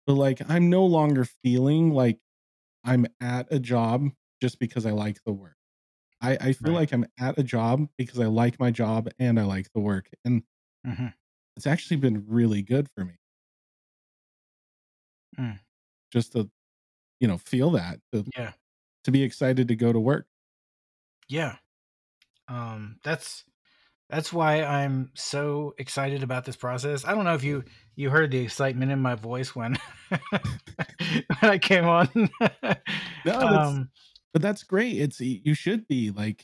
but like I'm no longer feeling like I'm at a job just because I like the work. I, I feel Right. like I'm at a job because I like my job and I like the work. And hmm it's actually been really good for me. Mm. Just to, you know, feel that, to, Yeah. to be excited to go to work. Yeah. Um, that's that's why I'm so excited about this process. I don't know if you you heard the excitement in my voice when [laughs] when I came on. No, [laughs] that's, um, but that's great. It's you should be like,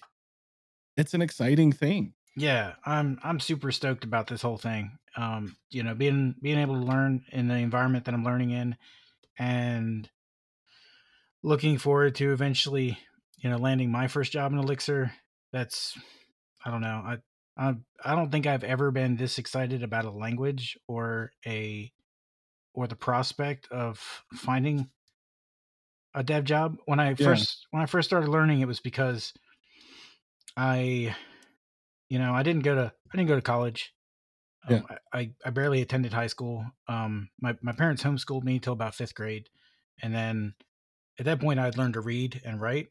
it's an exciting thing. yeah, I'm I'm super stoked about this whole thing. Um, you know, being being able to learn in the environment that I'm learning in, and looking forward to eventually, you know, landing my first job in Elixir. That's I don't know. I I I don't think I've ever been this excited about a language or a or the prospect of finding a dev job. When I Yeah. first when I first started learning, it was because I, you know, I didn't go to I didn't go to college. Um, I, I I barely attended high school. Um, my my parents homeschooled me till about fifth grade, and then at that point I had learned to read and write,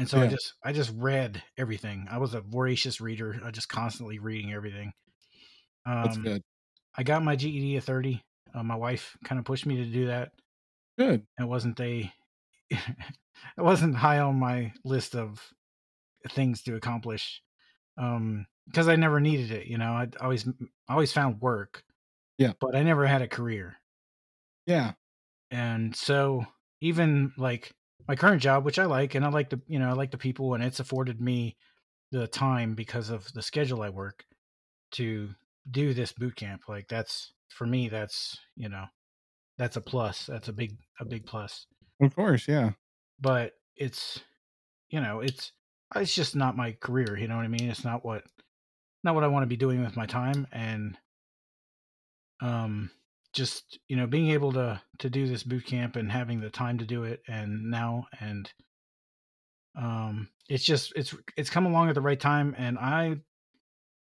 and so I just I just read everything. I was a voracious reader. I just constantly reading everything. That's Um, good. I got my GED at thirty. Uh, my wife kind of pushed me to do that. Good. It wasn't a [laughs] it wasn't high on my list of things to accomplish um because I never needed it, you know. I always I always found work. Yeah. But I never had a career. Yeah. And so even like my current job, which I like and I like the you know, I like the people and it's afforded me the time because of the schedule I work to do this boot camp. Like that's for me that's, you know, that's a plus. That's a big a big plus. Of course. Yeah. But it's you know, it's it's just not my career, you know what I mean? It's not what not what I want to be doing with my time and um just you know being able to to do this boot camp and having the time to do it and now and um it's just it's it's come along at the right time and I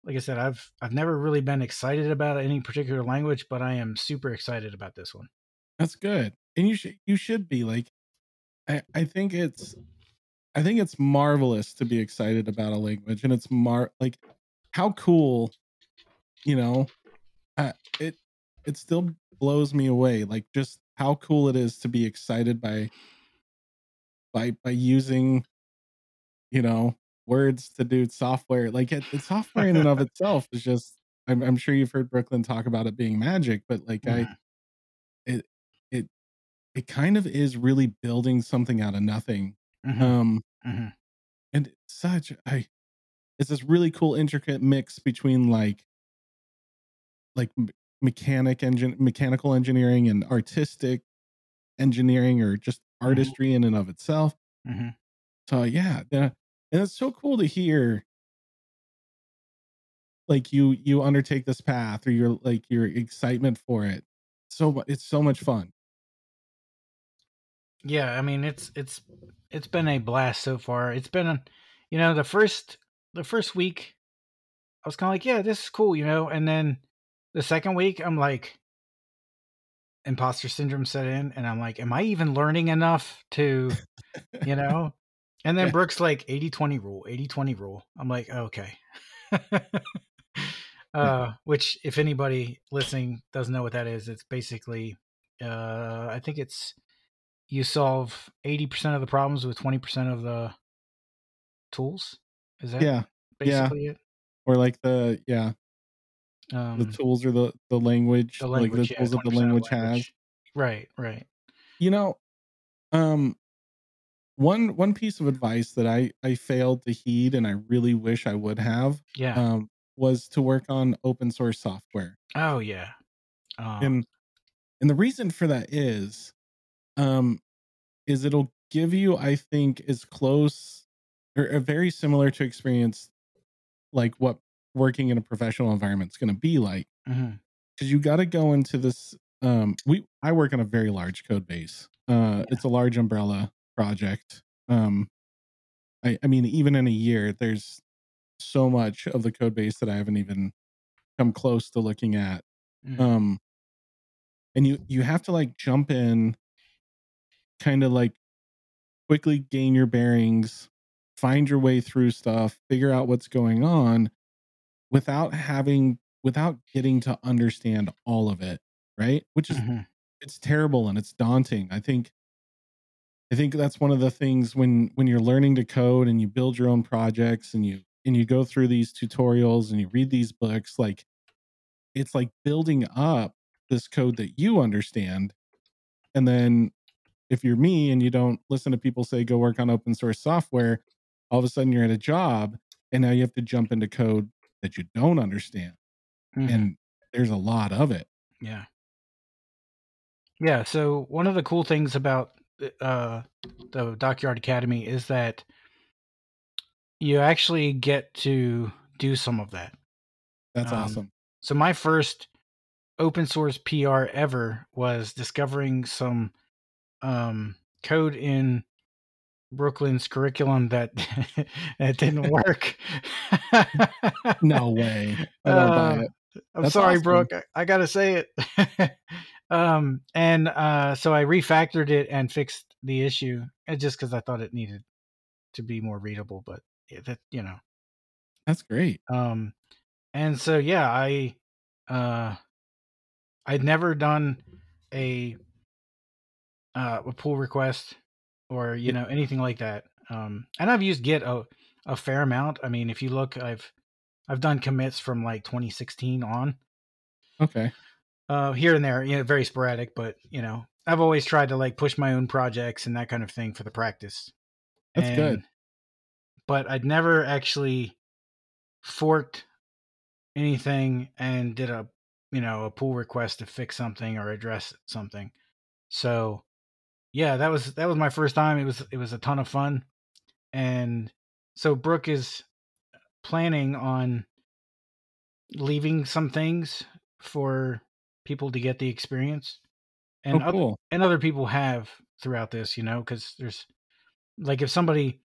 like I said I've I've never really been excited about any particular language but I am super excited about this one. That's good. And you should you should be like I, I think it's I think it's marvelous to be excited about a language and it's mar like how cool you know uh, it it still blows me away like just how cool it is to be excited by by by using you know words to do software like it, it's software in and of [laughs] itself is just I'm, I'm sure you've heard brooklin talk about it being magic but like i Mhm. it it it kind of is really building something out of nothing Mhm. um Mhm. and such i it's this really cool intricate mix between like like mechanic engine mechanical engineering and artistic engineering or just artistry in and of itself Mhm. so yeah yeah and it's so cool to hear like you you undertake this path or your like your excitement for it so it's so much fun Yeah, I mean it's it's it's been a blast so far. It's been a, you know, the first the first week I was kind of like, yeah, this is cool, you know, and then the second week I'm like imposter syndrome set in, and I'm like, am I even learning enough to, [laughs] you know? And then Yeah. Brooks like 80 20 rule, 80 20 rule. I'm like, okay. [laughs] uh, which, if anybody listening doesn't know what that is, it's basically, uh, I think it's you solve 80% of the problems with 20% of the tools. Is that Yeah. Yeah. it? Or like the yeah, the Um, tools or the the language, the like the language, yeah, tools that the 20% language has. Right, right. You know, um one one piece of advice that I I failed to heed and I really wish I would have Yeah. um was to work on open source software. oh, yeah. Um, And and the reason for that is um is it'll give you I think as close or, or very similar to experience like what working in a professional environment is going to be like because you got to go into this um we i work on a very large code base. Uh it's a large umbrella project. Um i i mean even in a year there's so much of the code base that i haven't even come close to looking at. Mhm, um and you you have to like jump in kind of like quickly gain your bearings find your way through stuff figure out what's going on without having without getting to understand all of it right? Which is mhm, it's terrible and it's daunting. I think i think that's one of the things when when you're learning to code and you build your own projects and you and you go through these tutorials and you read these books like it's like building up this code that you understand. And then if you're me and you don't listen to people say go work on open source software all of a sudden you're at a job and now you have to jump into code that you don't understand mhm. and there's a lot of it Yeah. Yeah. So one of the cool things about uh, the Dockyard Academy is that you actually get to do some of that. that's Um, awesome So my first open source PR ever was discovering some um, code in Brooklin's curriculum that [laughs] that didn't [laughs] work. no way [laughs] i don't buy Uh, it I'm sorry, awesome. Brooke. I, I gotta say it. um, and uh, so I refactored it and fixed the issue, uh, just because I thought it needed to be more readable. But yeah, that you know, that's great um, and so yeah, I uh, I'd never done a uh, a pull request or you know anything like that. Um, and I've used Git a a fair amount. I mean, if you look, I've I've done commits from like 2016 on. okay uh, here and there, you know, very sporadic, but you know, I've always tried to like push my own projects and that kind of thing for the practice. That's good. But I'd never actually forked anything and did a, you know, a pull request to fix something or address something. So, yeah, that was that was my first time. It was it was a ton of fun, and so Brooke is planning on leaving some things for people to get the experience and oh other, and other people have throughout this you know because there's like if somebody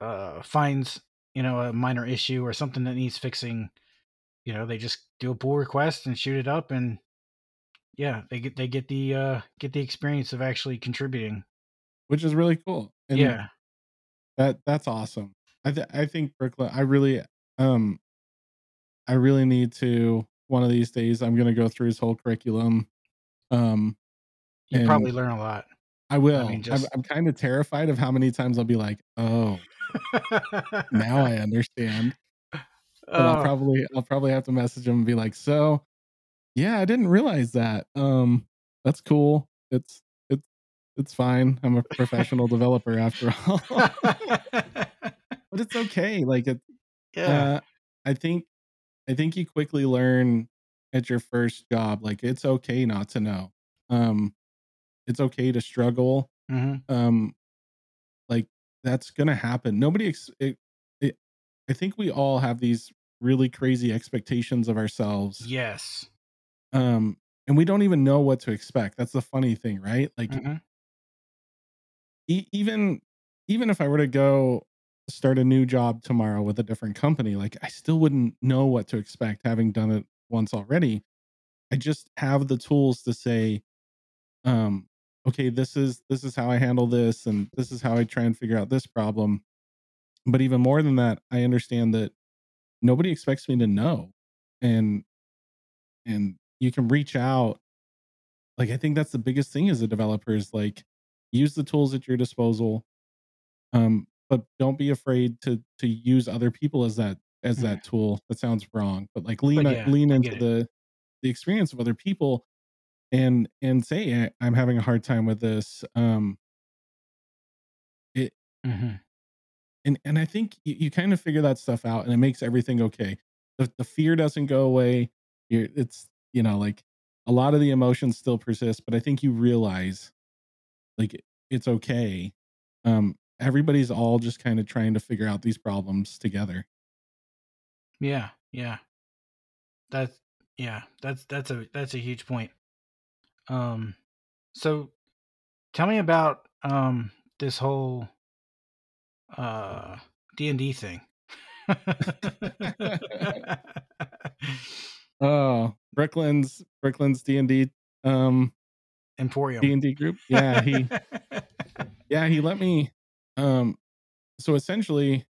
uh finds you know a minor issue or something that needs fixing you know they just do a pull request and shoot it up and yeah they get they get the uh get the experience of actually contributing. Which is really cool and yeah. that that's awesome. I th- i think brooklin i really um i really need to one of these days i'm gonna go through his whole curriculum um you probably learn a lot. I will mean, I'm, I'm kind of terrified of how many times i'll be like oh now i [laughs] understand. But i'll Oh, probably i'll probably have to message him and be like so yeah i didn't realize that um that's cool it's it's it's fine i'm a professional developer after [laughs] all. But it's okay like it yeah. uh i think i think you quickly learn at your first job like it's okay not to know um it's okay to struggle hmm um like that's gonna happen nobody ex- it, it, i think we all have these really crazy expectations of ourselves. Yes um and we don't even know what to expect that's the funny thing right? Like Mhm. e- even even if i were to go start a new job tomorrow with a different company like i still wouldn't know what to expect having done it once already. I just have the tools to say um okay this is this is how i handle this and this is how i try and figure out this problem. But even more than that i understand that nobody expects me to know and and you can reach out. Like i think that's the biggest thing as a developer is like use the tools at your disposal um but don't be afraid to to use other people as that as that tool. That sounds wrong but like lean But yeah, lean into it. the the experience of other people and and say "I- i'm having a hard time with this um it Mhm. and and i think you, you kind of figure that stuff out and it makes everything okay. The, the fear doesn't go away. You're it's you know like a lot of the emotions still persist but i think you realize like it's okay um everybody's all just kind of trying to figure out these problems together Yeah, yeah. That's yeah, that's that's a that's a huge point. Um so tell me about um this whole uh D&D thing. [laughs] oh brooklin's brooklin's d&d um Emporium. d&d group. [laughs] Yeah. He yeah he let me um so essentially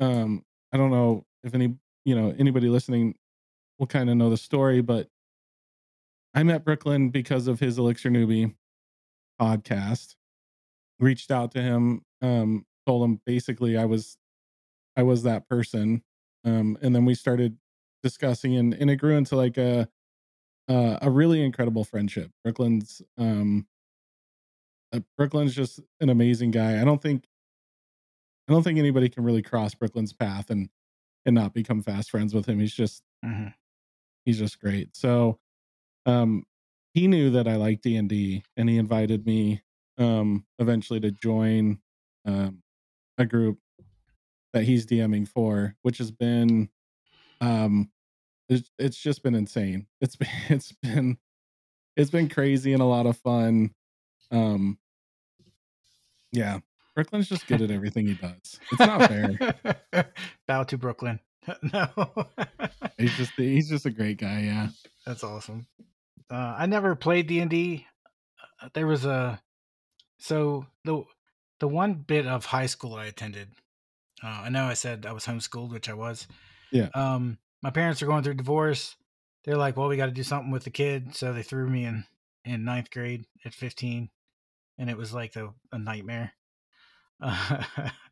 um i don't know if any you know anybody listening will kind of know the story but i met brooklin because of his elixir newbie podcast. Reached out to him um told him basically i was i was that person um and then we started discussing and, and it grew into like a uh, a really incredible friendship. Brooklin's um uh, brooklin's just an amazing guy. I don't think i don't think anybody can really cross brooklin's path and and not become fast friends with him. He's just Mhm. he's just great. So um he knew that i liked d&d and he invited me um eventually to join um a group that he's dming for which has been um it's, it's just been insane it's [laughs] been it's been it's been crazy and a lot of fun um yeah brooklin's just good at [laughs] everything he does it's not fair Bow to Brooklin. [laughs] no. he's just he's just a great guy yeah That's awesome. Uh, I never played D and D. There was a so the the one bit of high school I attended. Uh, I know I said I was homeschooled, which I was. Yeah. Um, my parents are going through divorce. They're like, "Well, we got to do something with the kid," so they threw me in in ninth grade at fifteen, and it was like a, a nightmare. [laughs]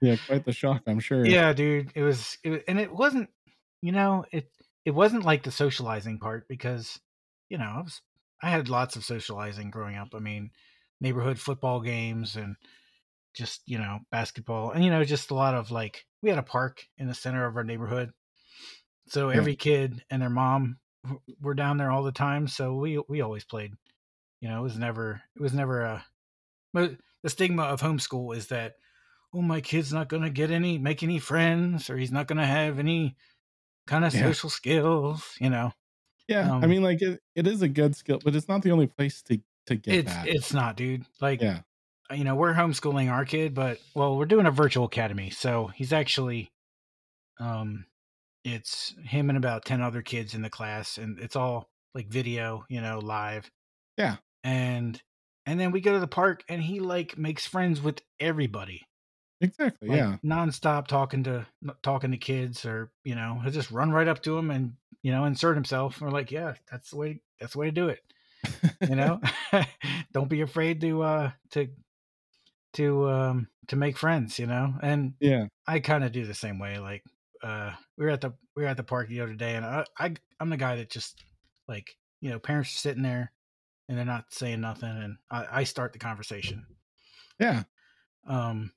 yeah quite the shock i'm sure Yeah, dude. It was, it was, and it wasn't, you know, it it wasn't like the socializing part because, you know, I was I had lots of socializing growing up. I mean, neighborhood football games and just you know basketball, and you know, just a lot of like we had a park in the center of our neighborhood, so every kid and their mom were down there all the time. So we we always played. You know, it was never it was never a. But the stigma of homeschool is that oh my kid's not gonna get any make any friends or he's not gonna have any kind of Yeah. social skills you know yeah i Um, mean like it, it is a good skill but it's not the only place to to get it's that it's not dude like yeah you know we're homeschooling our kid but well we're doing a virtual academy so he's actually um it's him and about 10 other kids in the class and it's all like video you know live. Yeah. and and then we go to the park and he like makes friends with everybody. Exactly like yeah. nonstop talking to talking to kids or you know he'll just run right up to him and you know insert himself. And we're like yeah that's the way that's the way to do it. You know? [laughs] [laughs] Don't be afraid to uh to to um to make friends you know? And yeah. I kind of do the same way like uh we were at the we were at the park the other day and i, I i'm the guy that just like you know parents are sitting there and they're not saying nothing and i, I start the conversation yeah um,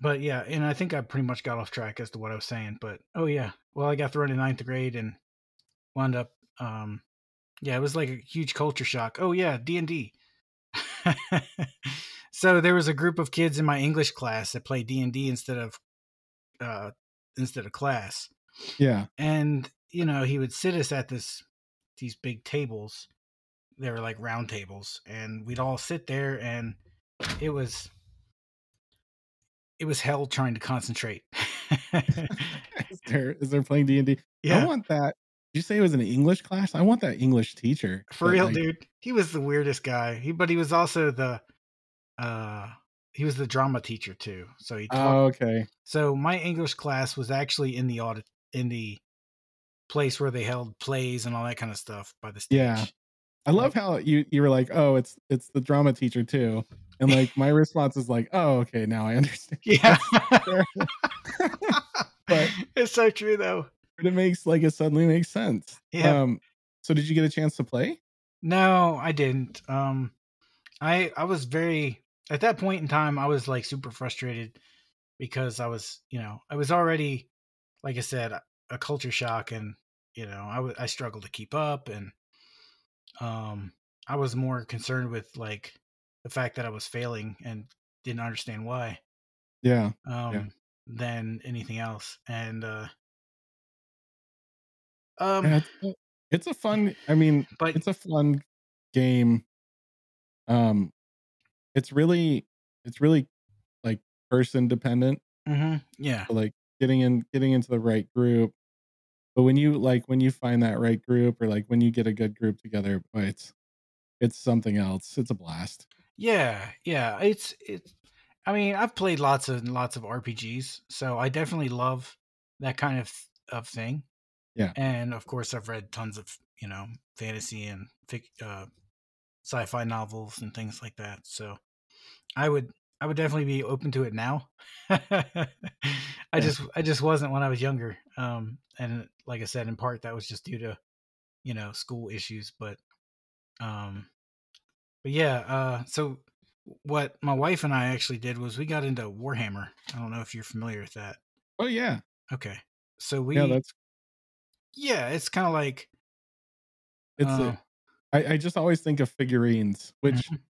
but yeah, and I think I pretty much got off track as to what I was saying. But oh yeah, well I got thrown in ninth grade and wound up. Um, yeah, it was like a huge culture shock. Oh yeah, D and D. [laughs] So there was a group of kids in my English class that played D and D instead of uh, instead of class, yeah and you know he would sit us at this these big tables. They were like round tables, and we'd all sit there, and it was it was hell trying to concentrate. [laughs] is [laughs] there is there playing d&d Yeah. i want that Did you say it was an English class? I want that English teacher. For real, like, dude. He was the weirdest guy. He but he was also the uh he was the drama teacher too. So he taught Oh, okay. So my English class was actually in the audit in the place where they held plays and all that kind of stuff by the stage. Yeah. I love how you you were like, "Oh, it's it's the drama teacher too." And like my response is like, "Oh, okay, now I [laughs] understand." Yeah. [laughs] But- [laughs] it's so true though. It makes like it suddenly makes sense. Yeah. Um so did you get a chance to play? No, I didn't. Um I I was very at that point in time I was like super frustrated because I was, you know, I was already like I said a culture shock and you know, I wa- I struggled to keep up and um I was more concerned with like the fact that I was failing and didn't understand why Yeah. um than anything else. And uh um Yeah, it's, a- it's [laughs] a fun I mean, but it's a fun game. Um it's really it's really like person dependent. mhm, yeah. So, like getting in getting into the right group. But when you like when you find that right group or like when you get a good group together, boy, it's it's something else. It's a blast. Yeah, yeah. It's it's. I mean, I've played lots and lots of RPGs, so I definitely love that kind of of thing. Yeah. and of course, I've read tons of you know fantasy and fic, uh, sci-fi novels and things like that. So, I would I would definitely be open to it now. [laughs] I just I just wasn't when I was younger. Um, and like I said, in part that was just due to you know school issues, but um, but yeah. Uh, so what my wife and I actually did was we got into Warhammer. I don't know if you're familiar with that. Oh yeah. Okay, so we yeah, yeah, it's kind of like it's uh, a, I, I just always think of figurines, which mhm, yeah.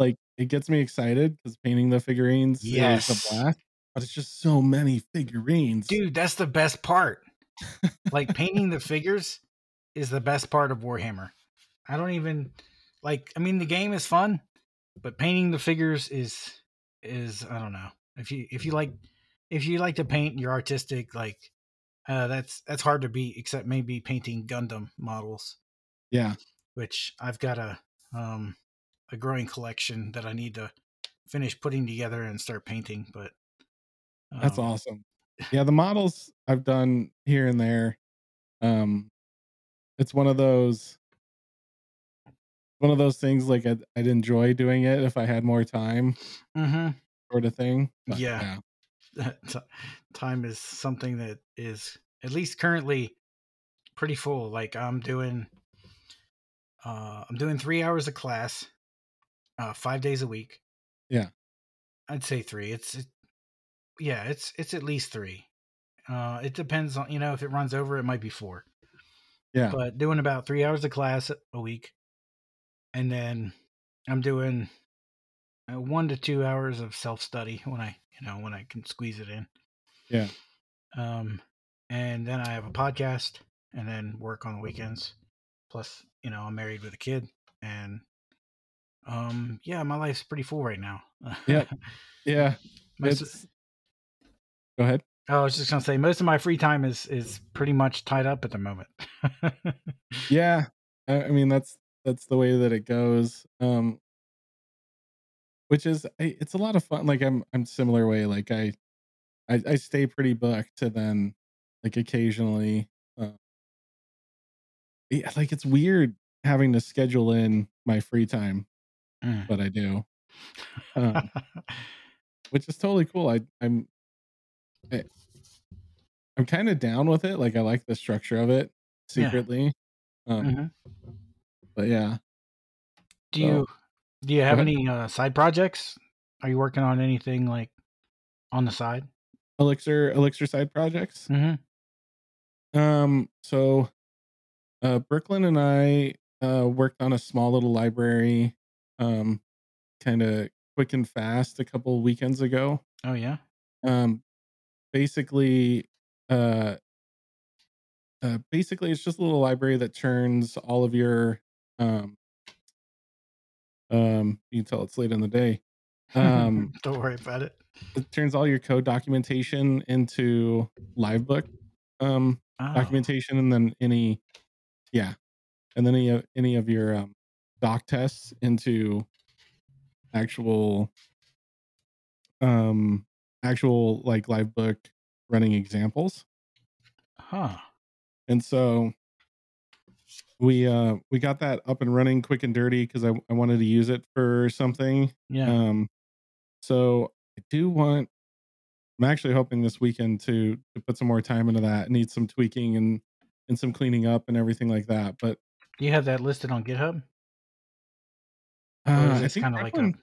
Like it gets me excited because painting the figurines Yes. is a blast. But it's just so many figurines. dude, that's the best part. like painting the figures is the best part of Warhammer. I don't even like I mean the game is fun, but painting the figures is is I don't know. If you if you like if you like to paint you're artistic like uh that's that's hard to beat except maybe painting Gundam models, Yeah. which I've got a um a growing collection that I need to finish putting together and start painting, but That's um, awesome. [laughs] Yeah, the models I've done here and there. Um it's one of those one of those things like I'd, I'd enjoy doing it if I had more time, mhm. sort of thing. But, Yeah. [laughs] T- time is something that is at least currently pretty full like i'm doing uh i'm doing three hours of class uh five days a week Yeah. i'd say three it's it, yeah it's it's at least three uh it depends on you know if it runs over it might be four Yeah. but doing about three hours of class a week and then i'm doing uh, one to two hours of self-study when i you know when i can squeeze it in Yeah. um and then i have a podcast and then work on the weekends plus you know i'm married with a kid and um yeah my life's pretty full right now yeah, Yeah. [laughs] Most- Go ahead. i was just gonna say most of my free time is is pretty much tied up at the moment [laughs] Yeah. I, I mean that's that's the way that it goes. Um which is I- it's a lot of fun. Like I'm I'm similar way. Like I I, I stay pretty booked and then like occasionally uh, yeah, like it's weird having to schedule in my free time, Mm. but I do. [laughs] Um, which is totally cool. I I'm I, I'm kind of down with it. Like I like the structure of it Yeah. secretly. Um, Mhm. but yeah. do So- you do you have any uh side projects are you working on anything like on the side Elixir Elixir side projects. mm-hmm. Um so uh Brooklin and I uh worked on a small little library um kind of quick and fast a couple weekends ago. oh yeah Um basically uh uh basically it's just a little library that turns all of your um um you can tell it's late in the day. Um [laughs] don't worry about it it turns all your code documentation into livebook um, Oh, documentation, and then any, yeah, and then any of any of your um, doc tests into actual, um, actual like Livebook running examples. huh. And so we uh we got that up and running quick and dirty because I, I wanted to use it for something. Yeah. Um so I do want I'm actually hoping this weekend to to put some more time into that. It needs some tweaking and and some cleaning up and everything like that. But Do you have that listed on GitHub? Uh, I think of like a Brooklin,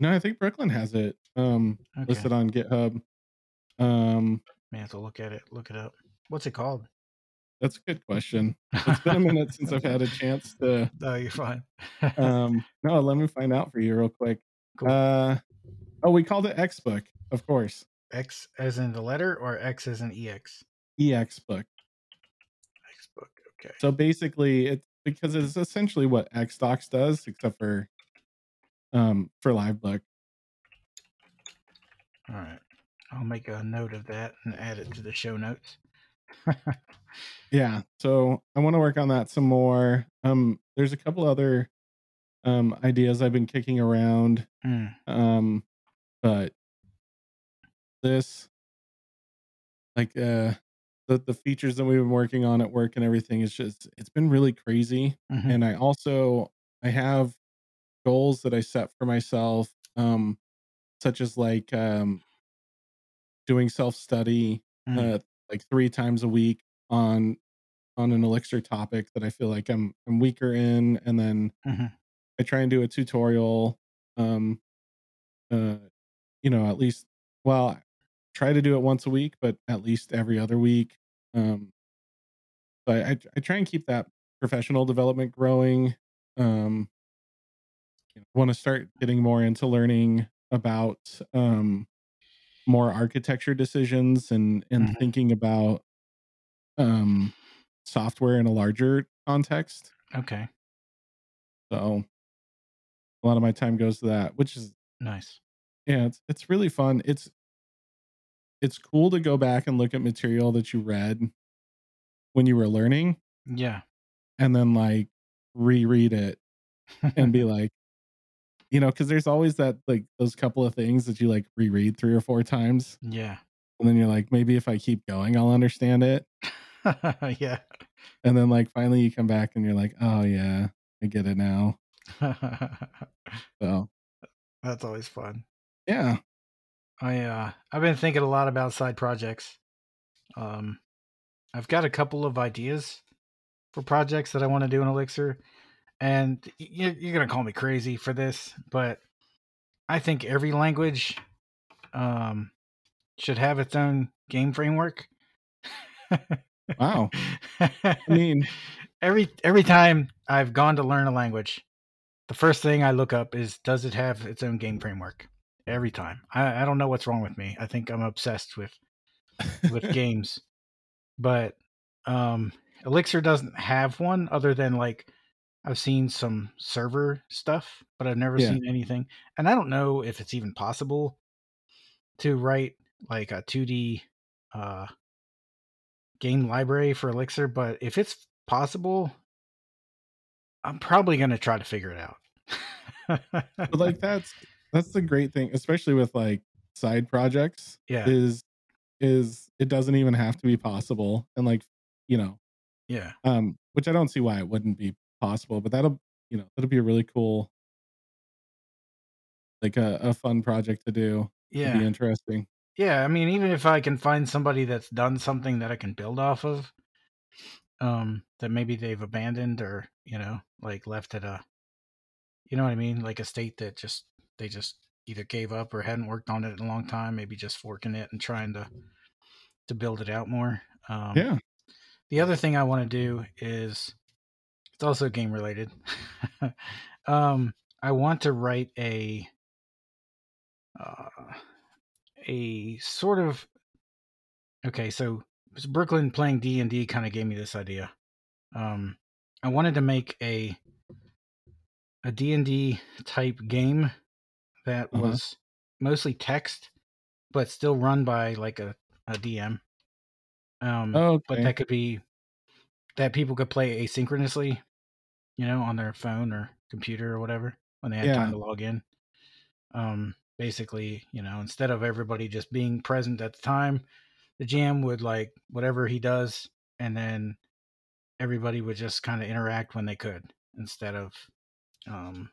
no, I think Brooklin has it um okay? listed on GitHub. Um May have to look at it. Look it up. What's it called? that's a good question. It's been a minute since I've had a [laughs] chance to no, you're fine. um no, let me find out for you real quick. cool. Uh oh, we called it X book, of course. X as in the letter, or X as in EX? EX book. X book. Okay. So basically it's because it's essentially what Xdocs does, except for um for Livebook. All right. I'll make a note of that and add it to the show notes. [laughs] Yeah. So I want to work on that some more. Um there's a couple other um ideas I've been kicking around. Mm, Um but this like uh the, the features that we've been working on at work and everything is just it's been really crazy mhm, and i also i have goals that i set for myself um such as like um doing self-study mm, uh like three times a week on on an elixir topic that i feel like i'm i'm weaker in and then mhm. i try and do a tutorial um uh you know at least well I try to do it once a week but at least every other week um so I, I I try and keep that professional development growing um you know, want to start getting more into learning about um more architecture decisions and and Mhm. thinking about um software in a larger context Okay. so a lot of my time goes to that which is Nice. yeah it's it's really fun it's it's cool to go back and look at material that you read when you were learning Yeah. and then like reread it and be [laughs] like you know because there's always that like those couple of things that you like reread three or four times yeah. and then you're like maybe if i keep going i'll understand it [laughs] yeah. and then like finally you come back and you're like oh yeah i get it now [laughs] so That's always fun. yeah I uh I've been thinking a lot about side projects. Um I've got a couple of ideas for projects that I want to do in Elixir. And you're, you're going to call me crazy for this, but I think every language um should have its own game framework. wow i [laughs] mean every every time I've gone to learn a language, the first thing I look up is does it have its own game framework? Every time. I, I don't know what's wrong with me. I think I'm obsessed with with [laughs] games. But um Elixir doesn't have one other than like I've seen some server stuff, but I've never Yeah. seen anything. And I don't know if it's even possible to write like a 2D uh game library for Elixir, but if it's possible, I'm probably going to try to figure it out. but like [laughs] that's that's the great thing especially with like side projects yeah. is is it doesn't even have to be possible and like you know Yeah. um which i don't see why it wouldn't be possible but that'll you know that'll be a really cool like a, a fun project to do It'd be Yeah. interesting Yeah, I mean even if I can find somebody that's done something that I can build off of um that maybe they've abandoned or, you know, like left at a you know what I mean, like a state that just they just either gave up or hadn't worked on it in a long time, maybe just forking it and trying to to build it out more. Um yeah The other thing I want to do is it's also game related. [laughs] um, I want to write a uh, a sort of okay. So Brooklin playing D and D kind of gave me this idea. Um, I wanted to make a a D and D type game that Uh-huh. was mostly text, but still run by like a, a DM. Um, Oh, but that could be that people could play asynchronously, you know, on their phone or computer or whatever when they had time to log in. Um, basically, you know, instead of everybody just being present at the time, the GM would like whatever he does, and then everybody would just kind of interact when they could instead of, um,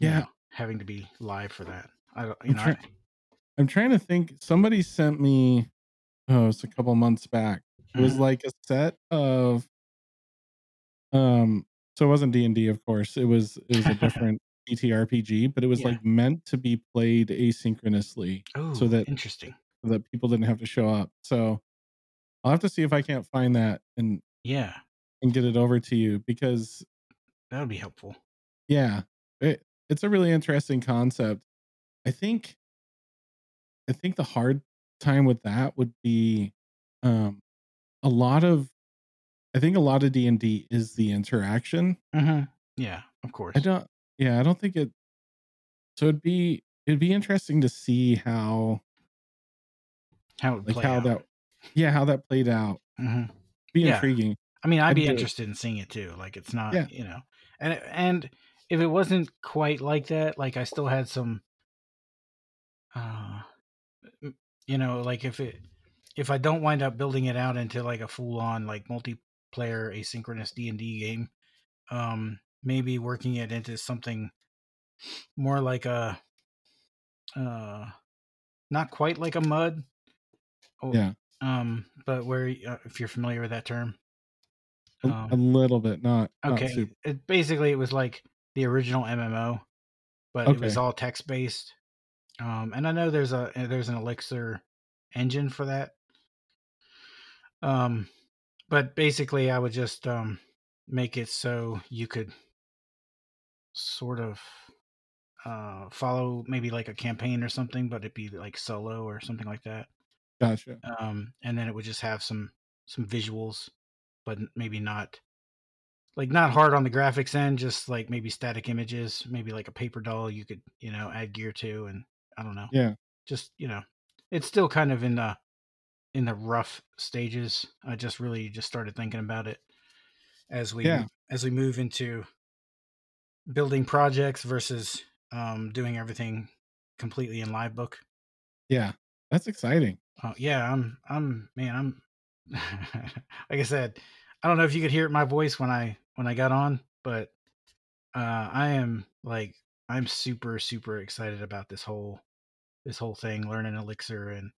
Yeah. know, having to be live for that. I don't, you I'm know, try- I- I'm trying to think. Somebody sent me, oh, it's a couple months back. It was Mhm. like a set of, um, so it wasn't D and D, of course. It was it was a [laughs] different TTRPG, but it was Yeah. like meant to be played asynchronously, oh, so that interesting. so that people didn't have to show up. So I'll have to see if I can't find that and Yeah, and get it over to you because that would be helpful. yeah, it, it's a really interesting concept. I think I think the hard time with that would be um a lot of I think a lot of D&D is the interaction. hmm Yeah, of course. I don't yeah, I don't think it so it'd be it'd be interesting to see how How it like how out. that yeah, how that played out. hmm Be Yeah. intriguing. I mean, I'd I'd be interested in seeing it too. Like, it's not, Yeah. you know, and and if it wasn't quite like that, like I still had some, uh, you know, like if it if I don't wind up building it out into like a full on like multiplayer asynchronous D and D game, um, maybe working it into something more like a, uh, not quite like a mud. Oh, Yeah. Um, but where uh, if you're familiar with that term, A, um, a little bit, not not okay super. it basically it was like the original mmo but it was all text based um and i know there's a uh, there's an elixir engine for that um but basically i would just um make it so you could sort of uh follow maybe like a campaign or something but it'd be like solo or something like that Gotcha. um and then it would just have some some visuals but maybe not like not hard on the graphics end just like maybe static images maybe like a paper doll you could you know add gear to and i don't know Yeah. just you know it's still kind of in the in the rough stages i just really just started thinking about it as we Yeah. as we move into building projects versus um doing everything completely in Livebook Yeah. That's exciting. uh, yeah i'm i'm man i'm [laughs] like i said i don't know if you could hear my voice when i when i got on but uh i am like i'm super super excited about this whole this whole thing learning elixir and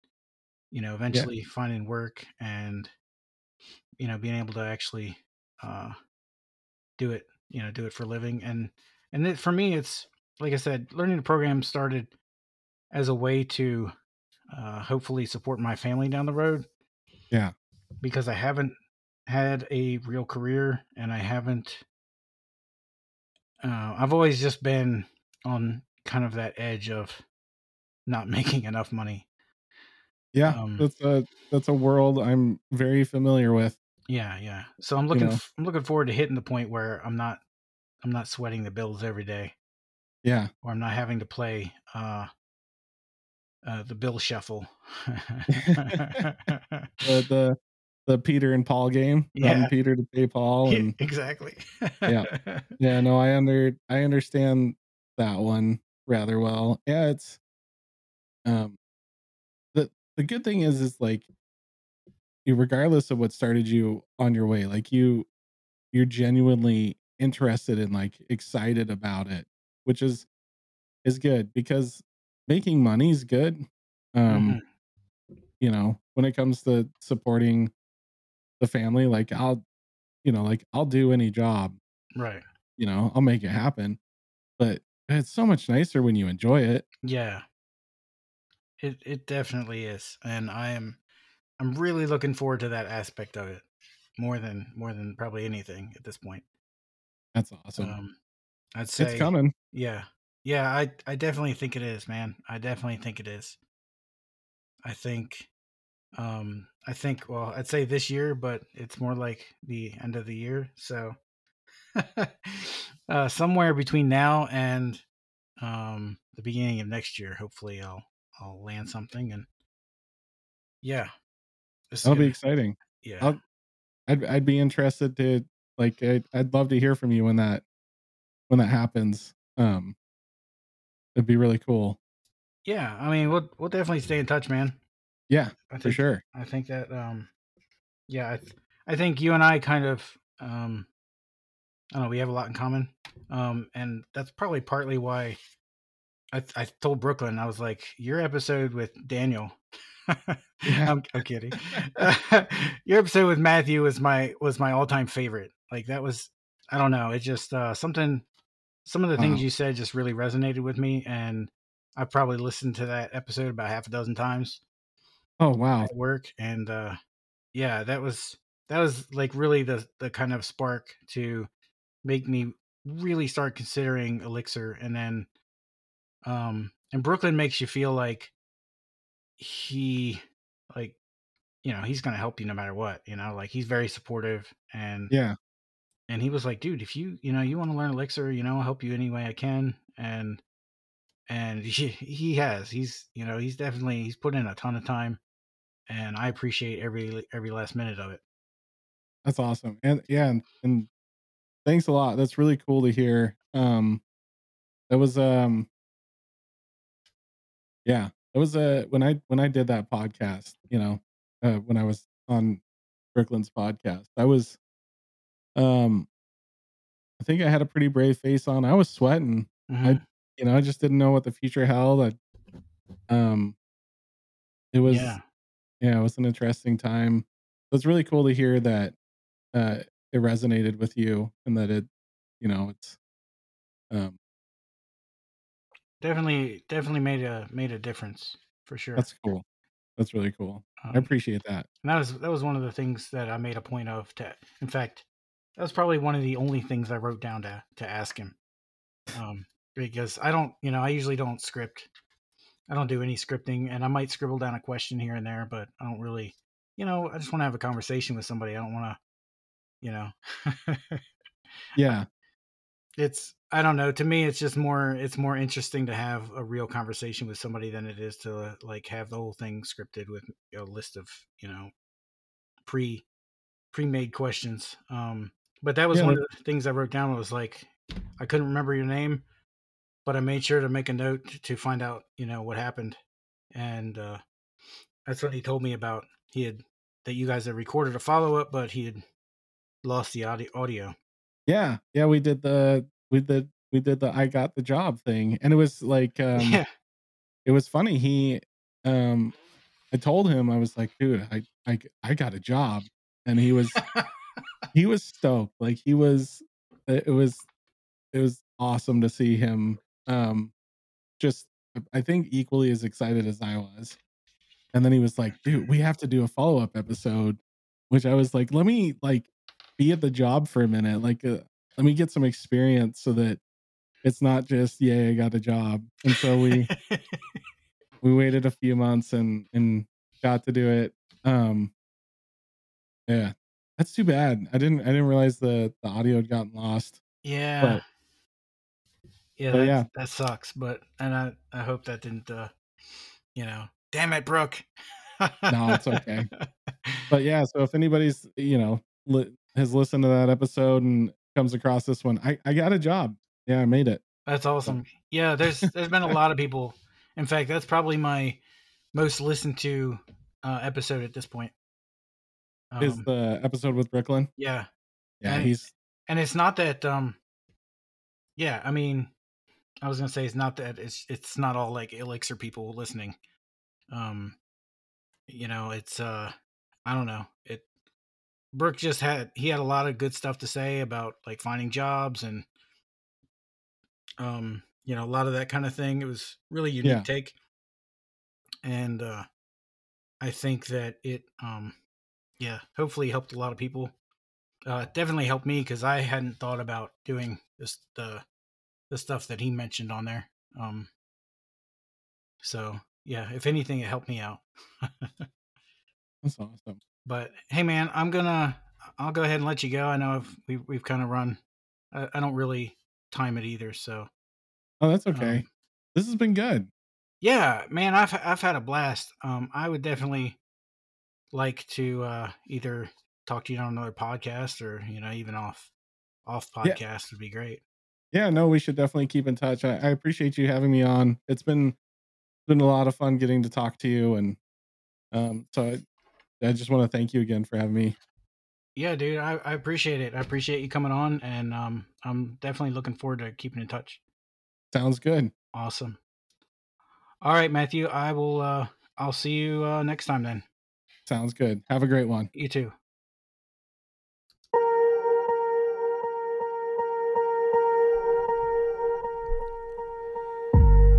you know eventually finding work and you know being able to actually uh do it you know do it for a living. And and it, for me it's like i said learning the program started as a way to uh hopefully support my family down the road Yeah. because i haven't had a real career and i haven't uh, i've always just been on kind of that edge of not [laughs] making enough money Yeah. Um, that's a that's a world I'm very familiar with. Yeah, yeah. So I'm looking know. f- I'm looking forward to hitting the point where I'm not I'm not sweating the bills every day Yeah. or I'm not having to play uh uh the bill shuffle. [laughs] [laughs] The the the Peter and Paul game. robbing Yeah. Peter to pay Paul Yeah, and [laughs] exactly. Yeah. yeah, no, I under I understand that one rather well. Yeah, it's um the good thing is is like regardless of what started you on your way, like you you're genuinely interested and like excited about it, which is is good because making money is good. Um, Mhm. you know, when it comes to supporting the family, like I'll you know, like I'll do any job, Right. you know, I'll make it happen. But it's so much nicer when you enjoy it. Yeah. It it definitely is. And I am I'm really looking forward to that aspect of it more than more than probably anything at this point. That's awesome. Um I'd say it's coming. Yeah. Yeah, I I definitely think it is, man. I definitely think it is. I think um I think well, I'd say this year, but it's more like the end of the year. So [laughs] uh somewhere between now and um the beginning of next year, hopefully I'll I'll land something and yeah. That'll be exciting. yeah. I'll, I'd I'd be interested to like I'd, I'd love to hear from you when that when that happens. Um, it'd be really cool. yeah. I mean, we'll we'll definitely stay in touch, man. Yeah, I for sure. I think that um, yeah, I, th- I think you and I kind of um, I don't know, we have a lot in common, um, and that's probably partly why I I told Brooklin I was like, your episode with Daniel. [laughs] I'm, I'm kidding. [laughs] your episode with Matthew was my was my all time favorite. Like that was I don't know. It just uh, something. Some of the things Wow. you said just really resonated with me, and I probably listened to that episode about half a dozen times Oh wow. at work and uh yeah that was that was like really the the kind of spark to make me really start considering elixir and then um and brooklin makes you feel like he like you know he's gonna help you no matter what you know like he's very supportive and Yeah. and he was like dude if you you know you want to learn elixir you know i'll help you any way i can and and [laughs] he, he has he's you know he's definitely he's put in a ton of time and i appreciate every every last minute of it That's awesome. And yeah, and, and thanks a lot. That's really cool to hear. Um that was um yeah, it was a when I when I did that podcast, you know, uh when I was on Brooklin's podcast, I was um I think I had a pretty brave face on. I was sweating. Mhm. You know, I just didn't know what the future held. I um it was yeah yeah, it was an interesting time. It was really cool to hear that uh it resonated with you and that it you know it's um definitely definitely made a made a difference for sure. That's cool. That's really cool. I um, appreciate that. and that was that was one of the things that i made a point of to in fact that was probably one of the only things i wrote down to to ask him. Um because i don't you know i usually don't script. I don't do any scripting and i might scribble down a question here and there but i don't really you know i just want to have a conversation with somebody. I don't want to you know. [laughs] Yeah. It's i don't know to me it's just more it's more interesting to have a real conversation with somebody than it is to uh, like have the whole thing scripted with a list of you know pre pre-made questions um but that was Yeah, one of the things i wrote down was like i couldn't remember your name but i made sure to make a note to find out you know what happened and uh that's what he told me about he had that you guys had recorded a follow-up but he had lost the audio. Yeah yeah we did the we did we did the i got the job thing and it was like [laughs] um yeah. it was funny he um i told him i was like dude i i, I got a job and he was [laughs] he was stoked like he was it was it was awesome to see him um just i think equally as excited as i was and then he was like dude we have to do a follow-up episode which i was like let me like be at the job for a minute like uh, let me get some experience so that it's not just yay i got a job and so we we waited a few months and and got to do it um yeah that's too bad i didn't i didn't realize the the audio had gotten lost Yeah. But- yeah, that, yeah. that sucks. But and I I hope that didn't uh you know damn it, Brooke. No, it's okay. [laughs] but yeah so if anybody's you know li- has listened to that episode and comes across this one i i got a job yeah i made it That's awesome. Yeah, there's there's been a lot of people. In fact, that's probably my most listened to uh episode at this point. is Um, the episode with brooklin yeah. yeah And- he's and it's not that um yeah i mean i was gonna say it's not that it's it's not all like elixir people listening um you know it's uh i don't know it brooke just had he had a lot of good stuff to say about like finding jobs and um you know a lot of that kind of thing it was really unique Yeah. take and uh i think that it um yeah hopefully helped a lot of people uh, definitely helped me because I hadn't thought about doing this the the stuff that he mentioned on there. Um, so yeah, if anything, it helped me out. [laughs] that's awesome but hey, man, I'm gonna I'll go ahead and let you go. I know I've we've we've kind of run. I, I don't really time it either, so oh that's okay Um, this has been good yeah, man, I've I've had a blast. Um, I would definitely like to uh, either talk to you on another podcast or you know even off off podcast yeah. would be great. Yeah, no, we should definitely keep in touch. I, I appreciate you having me on. It's been been a lot of fun getting to talk to you, and um, so I, I just want to thank you again for having me. Yeah, dude, I, I appreciate it. I appreciate you coming on, and um, I'm definitely looking forward to keeping in touch. Sounds good. Awesome. All right, Matthew. I will. uh I'll see you uh, next time then. Sounds good. Have a great one. You too.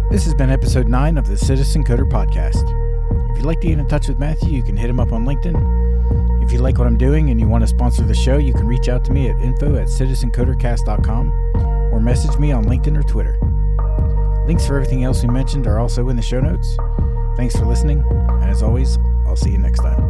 This has been episode 9 of the Citizen Coder Podcast. If you'd like to get in touch with Matthew, you can hit him up on LinkedIn. If you like what I'm doing and you want to sponsor the show, you can reach out to me at info at citizencodercast.com or message me on LinkedIn or Twitter. Links for everything else we mentioned are also in the show notes. Thanks for listening, and as always, I'll see you next time.